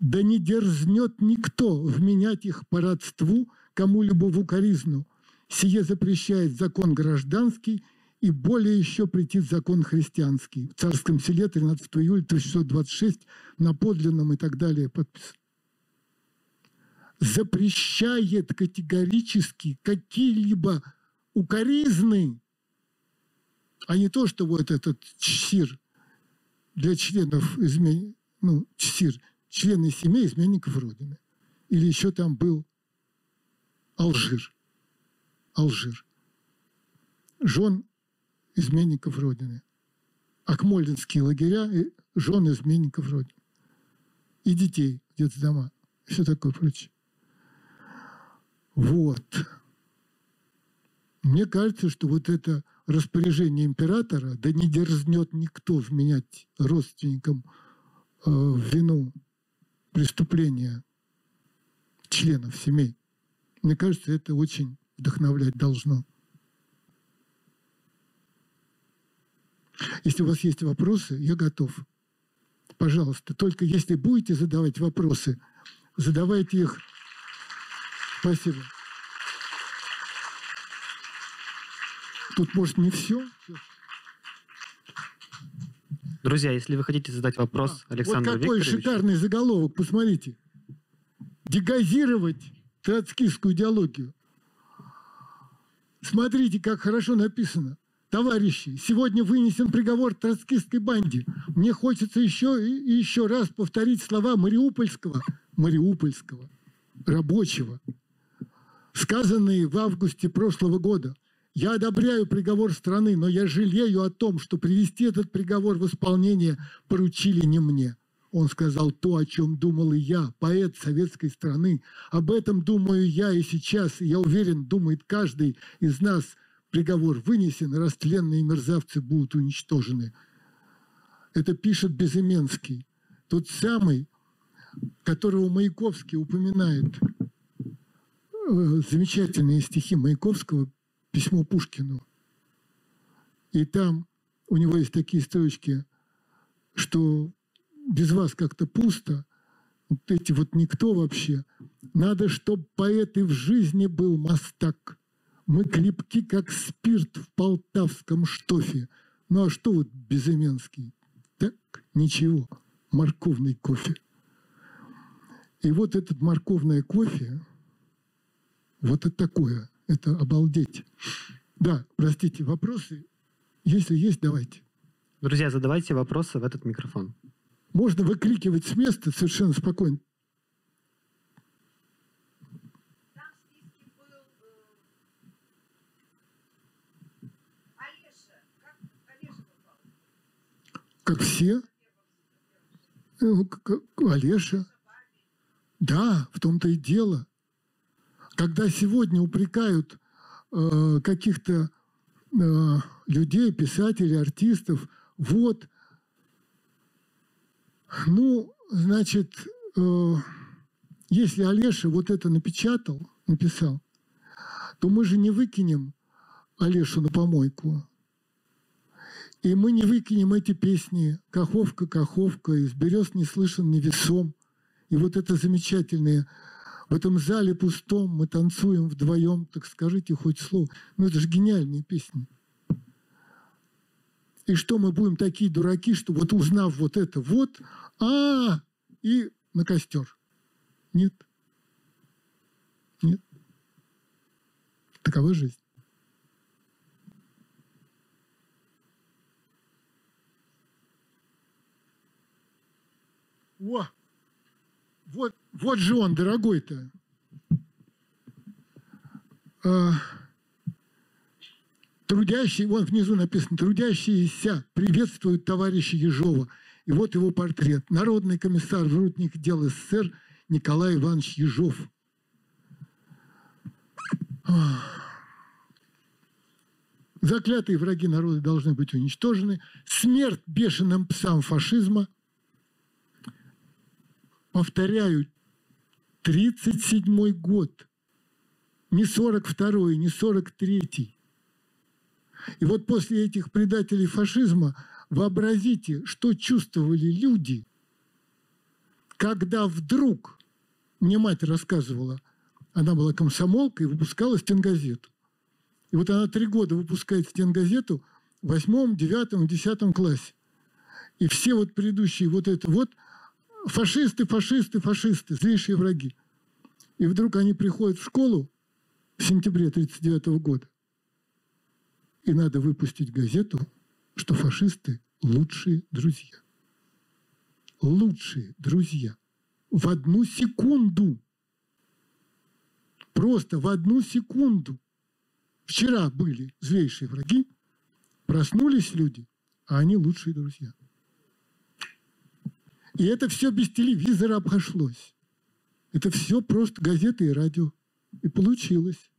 [SPEAKER 2] Да не дерзнет никто вменять их по родству кому-либо в укоризну. Сие запрещает закон гражданский и более еще претит закон христианский. В Царском селе 13 июля 1626 на подлинном и так далее подписан запрещает категорически какие-либо укоризны, а не то, что вот этот ЧСИР для членов измен... ну, ЧСИР, члены семей изменников Родины. Или еще там был Алжир. Алжир. Жен изменников Родины. Акмолинские лагеря и жен изменников Родины. И детей в детдома. Все такое прочее. Вот. Мне кажется, что вот это распоряжение императора, да не дерзнет никто вменять родственникам э, вину преступления членов семей. Мне кажется, это очень вдохновлять должно. Если у вас есть вопросы, я готов. Пожалуйста, только если будете задавать вопросы, задавайте их Спасибо. Тут, может, не все?
[SPEAKER 3] Друзья, если вы хотите задать вопрос а, Александру
[SPEAKER 2] Вот какой
[SPEAKER 3] Викторовичу...
[SPEAKER 2] шикарный заголовок, посмотрите. Дегазировать троцкистскую идеологию. Смотрите, как хорошо написано. Товарищи, сегодня вынесен приговор троцкистской банде. Мне хочется еще и еще раз повторить слова Мариупольского, Мариупольского рабочего, сказанные в августе прошлого года. Я одобряю приговор страны, но я жалею о том, что привести этот приговор в исполнение поручили не мне. Он сказал то, о чем думал и я, поэт советской страны. Об этом думаю я и сейчас, и я уверен, думает каждый из нас. Приговор вынесен, растленные мерзавцы будут уничтожены. Это пишет Безыменский, тот самый, которого Маяковский упоминает – замечательные стихи Маяковского «Письмо Пушкину». И там у него есть такие строчки, что без вас как-то пусто, вот эти вот никто вообще. Надо, чтобы поэт и в жизни был мастак. Мы клепки, как спирт в полтавском штофе. Ну а что вот Безыменский? Так, ничего, морковный кофе. И вот этот морковное кофе, вот это такое. Это обалдеть. Да, простите, вопросы? Если есть, давайте.
[SPEAKER 3] Друзья, задавайте вопросы в этот микрофон.
[SPEAKER 2] Можно выкрикивать с места совершенно спокойно. Как все? Э, Олеша. Да, в том-то и дело когда сегодня упрекают э, каких-то э, людей, писателей, артистов, вот, ну, значит, э, если Олеша вот это напечатал, написал, то мы же не выкинем Олешу на помойку. И мы не выкинем эти песни «Каховка, Каховка», «Из берез не слышен невесом». И вот это замечательные в этом зале пустом мы танцуем вдвоем, так скажите хоть слово. Ну это же гениальные песни. И что мы будем такие дураки, что вот узнав вот это вот, а, и на костер. Нет. Нет. Такова жизнь. О! Вот, вот же он, дорогой-то. А, трудящий, вон внизу написано, трудящиеся приветствуют товарища Ежова. И вот его портрет. Народный комиссар, врутник дел СССР Николай Иванович Ежов. Заклятые враги народа должны быть уничтожены. Смерть бешеным псам фашизма. Повторяю, 37 год. Не 42-й, не 43-й. И вот после этих предателей фашизма вообразите, что чувствовали люди, когда вдруг, мне мать рассказывала, она была комсомолкой выпускала стенгазету. И вот она три года выпускает стенгазету в восьмом, девятом, десятом классе. И все вот предыдущие вот это вот фашисты, фашисты, фашисты, злейшие враги. И вдруг они приходят в школу в сентябре 1939 года. И надо выпустить газету, что фашисты лучшие друзья. Лучшие друзья. В одну секунду. Просто в одну секунду. Вчера были злейшие враги, проснулись люди, а они лучшие друзья. И это все без телевизора обошлось. Это все просто газеты и радио. И получилось.